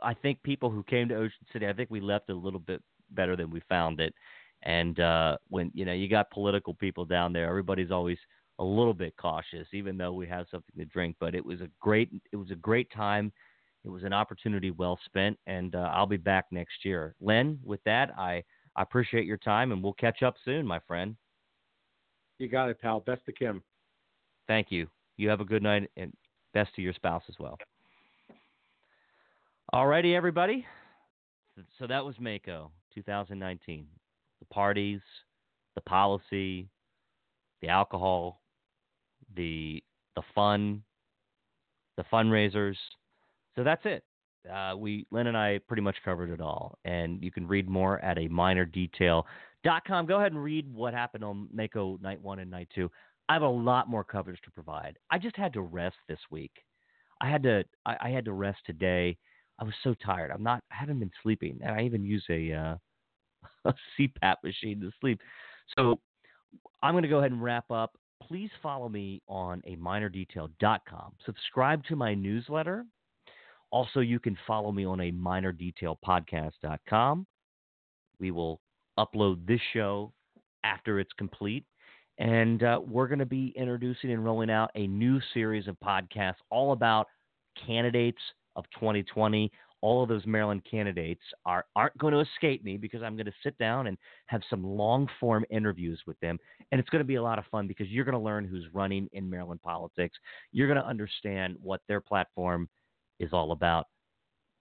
A: I think people who came to Ocean City, I think we left a little bit better than we found it. And uh, when you know you got political people down there, everybody's always a little bit cautious, even though we have something to drink. But it was a great, it was a great time. It was an opportunity well spent, and uh, I'll be back next year. Len, with that, I, I appreciate your time, and we'll catch up soon, my friend.
B: You got it, pal. Best to Kim.
A: Thank you. You have a good night, and best to your spouse as well. Alrighty, everybody. So that was MACo 2019. The parties, the policy, the alcohol, the the fun, the fundraisers. So that's it. Uh, we Len and I pretty much covered it all, and you can read more at a minordetail.com. Go ahead and read what happened on MACo night one and night two. I have a lot more coverage to provide. I just had to rest this week. I had to I, I had to rest today I was so tired. I'm not. I haven't been sleeping, and I even use a uh, <laughs> a CPAP machine to sleep. So I'm going to go ahead and wrap up. Please follow me on a minordetail.com. Subscribe to my newsletter. Also, you can follow me on a minordetailpodcast.com. We will upload this show after it's complete. And uh, we're going to be introducing and rolling out a new series of podcasts all about candidates of 2020. All of those Maryland candidates are aren't going to escape me because I'm going to sit down and have some long form interviews with them, and it's going to be a lot of fun because you're going to learn who's running in Maryland politics. You're going to understand what their platform is all about.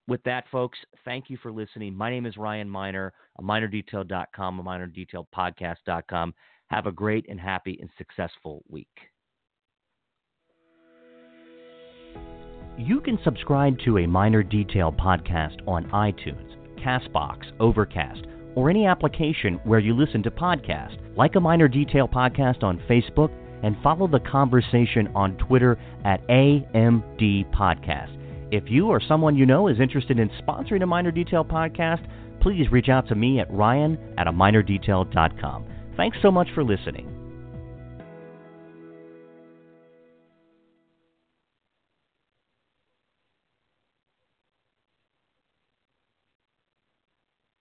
A: With that, folks, thank you for listening. My name is Ryan Miner, a minordetail.com, a minordetailpodcast.com. Have a great and happy and successful week. You can subscribe to a Minor Detail podcast on iTunes, Castbox, Overcast, or any application where you listen to podcasts. Like a Minor Detail podcast on Facebook and follow the conversation on Twitter at AMD Podcast. If you or someone you know is interested in sponsoring a Minor Detail podcast, please reach out to me at ryan at a minordetail.com. Thanks so much for listening.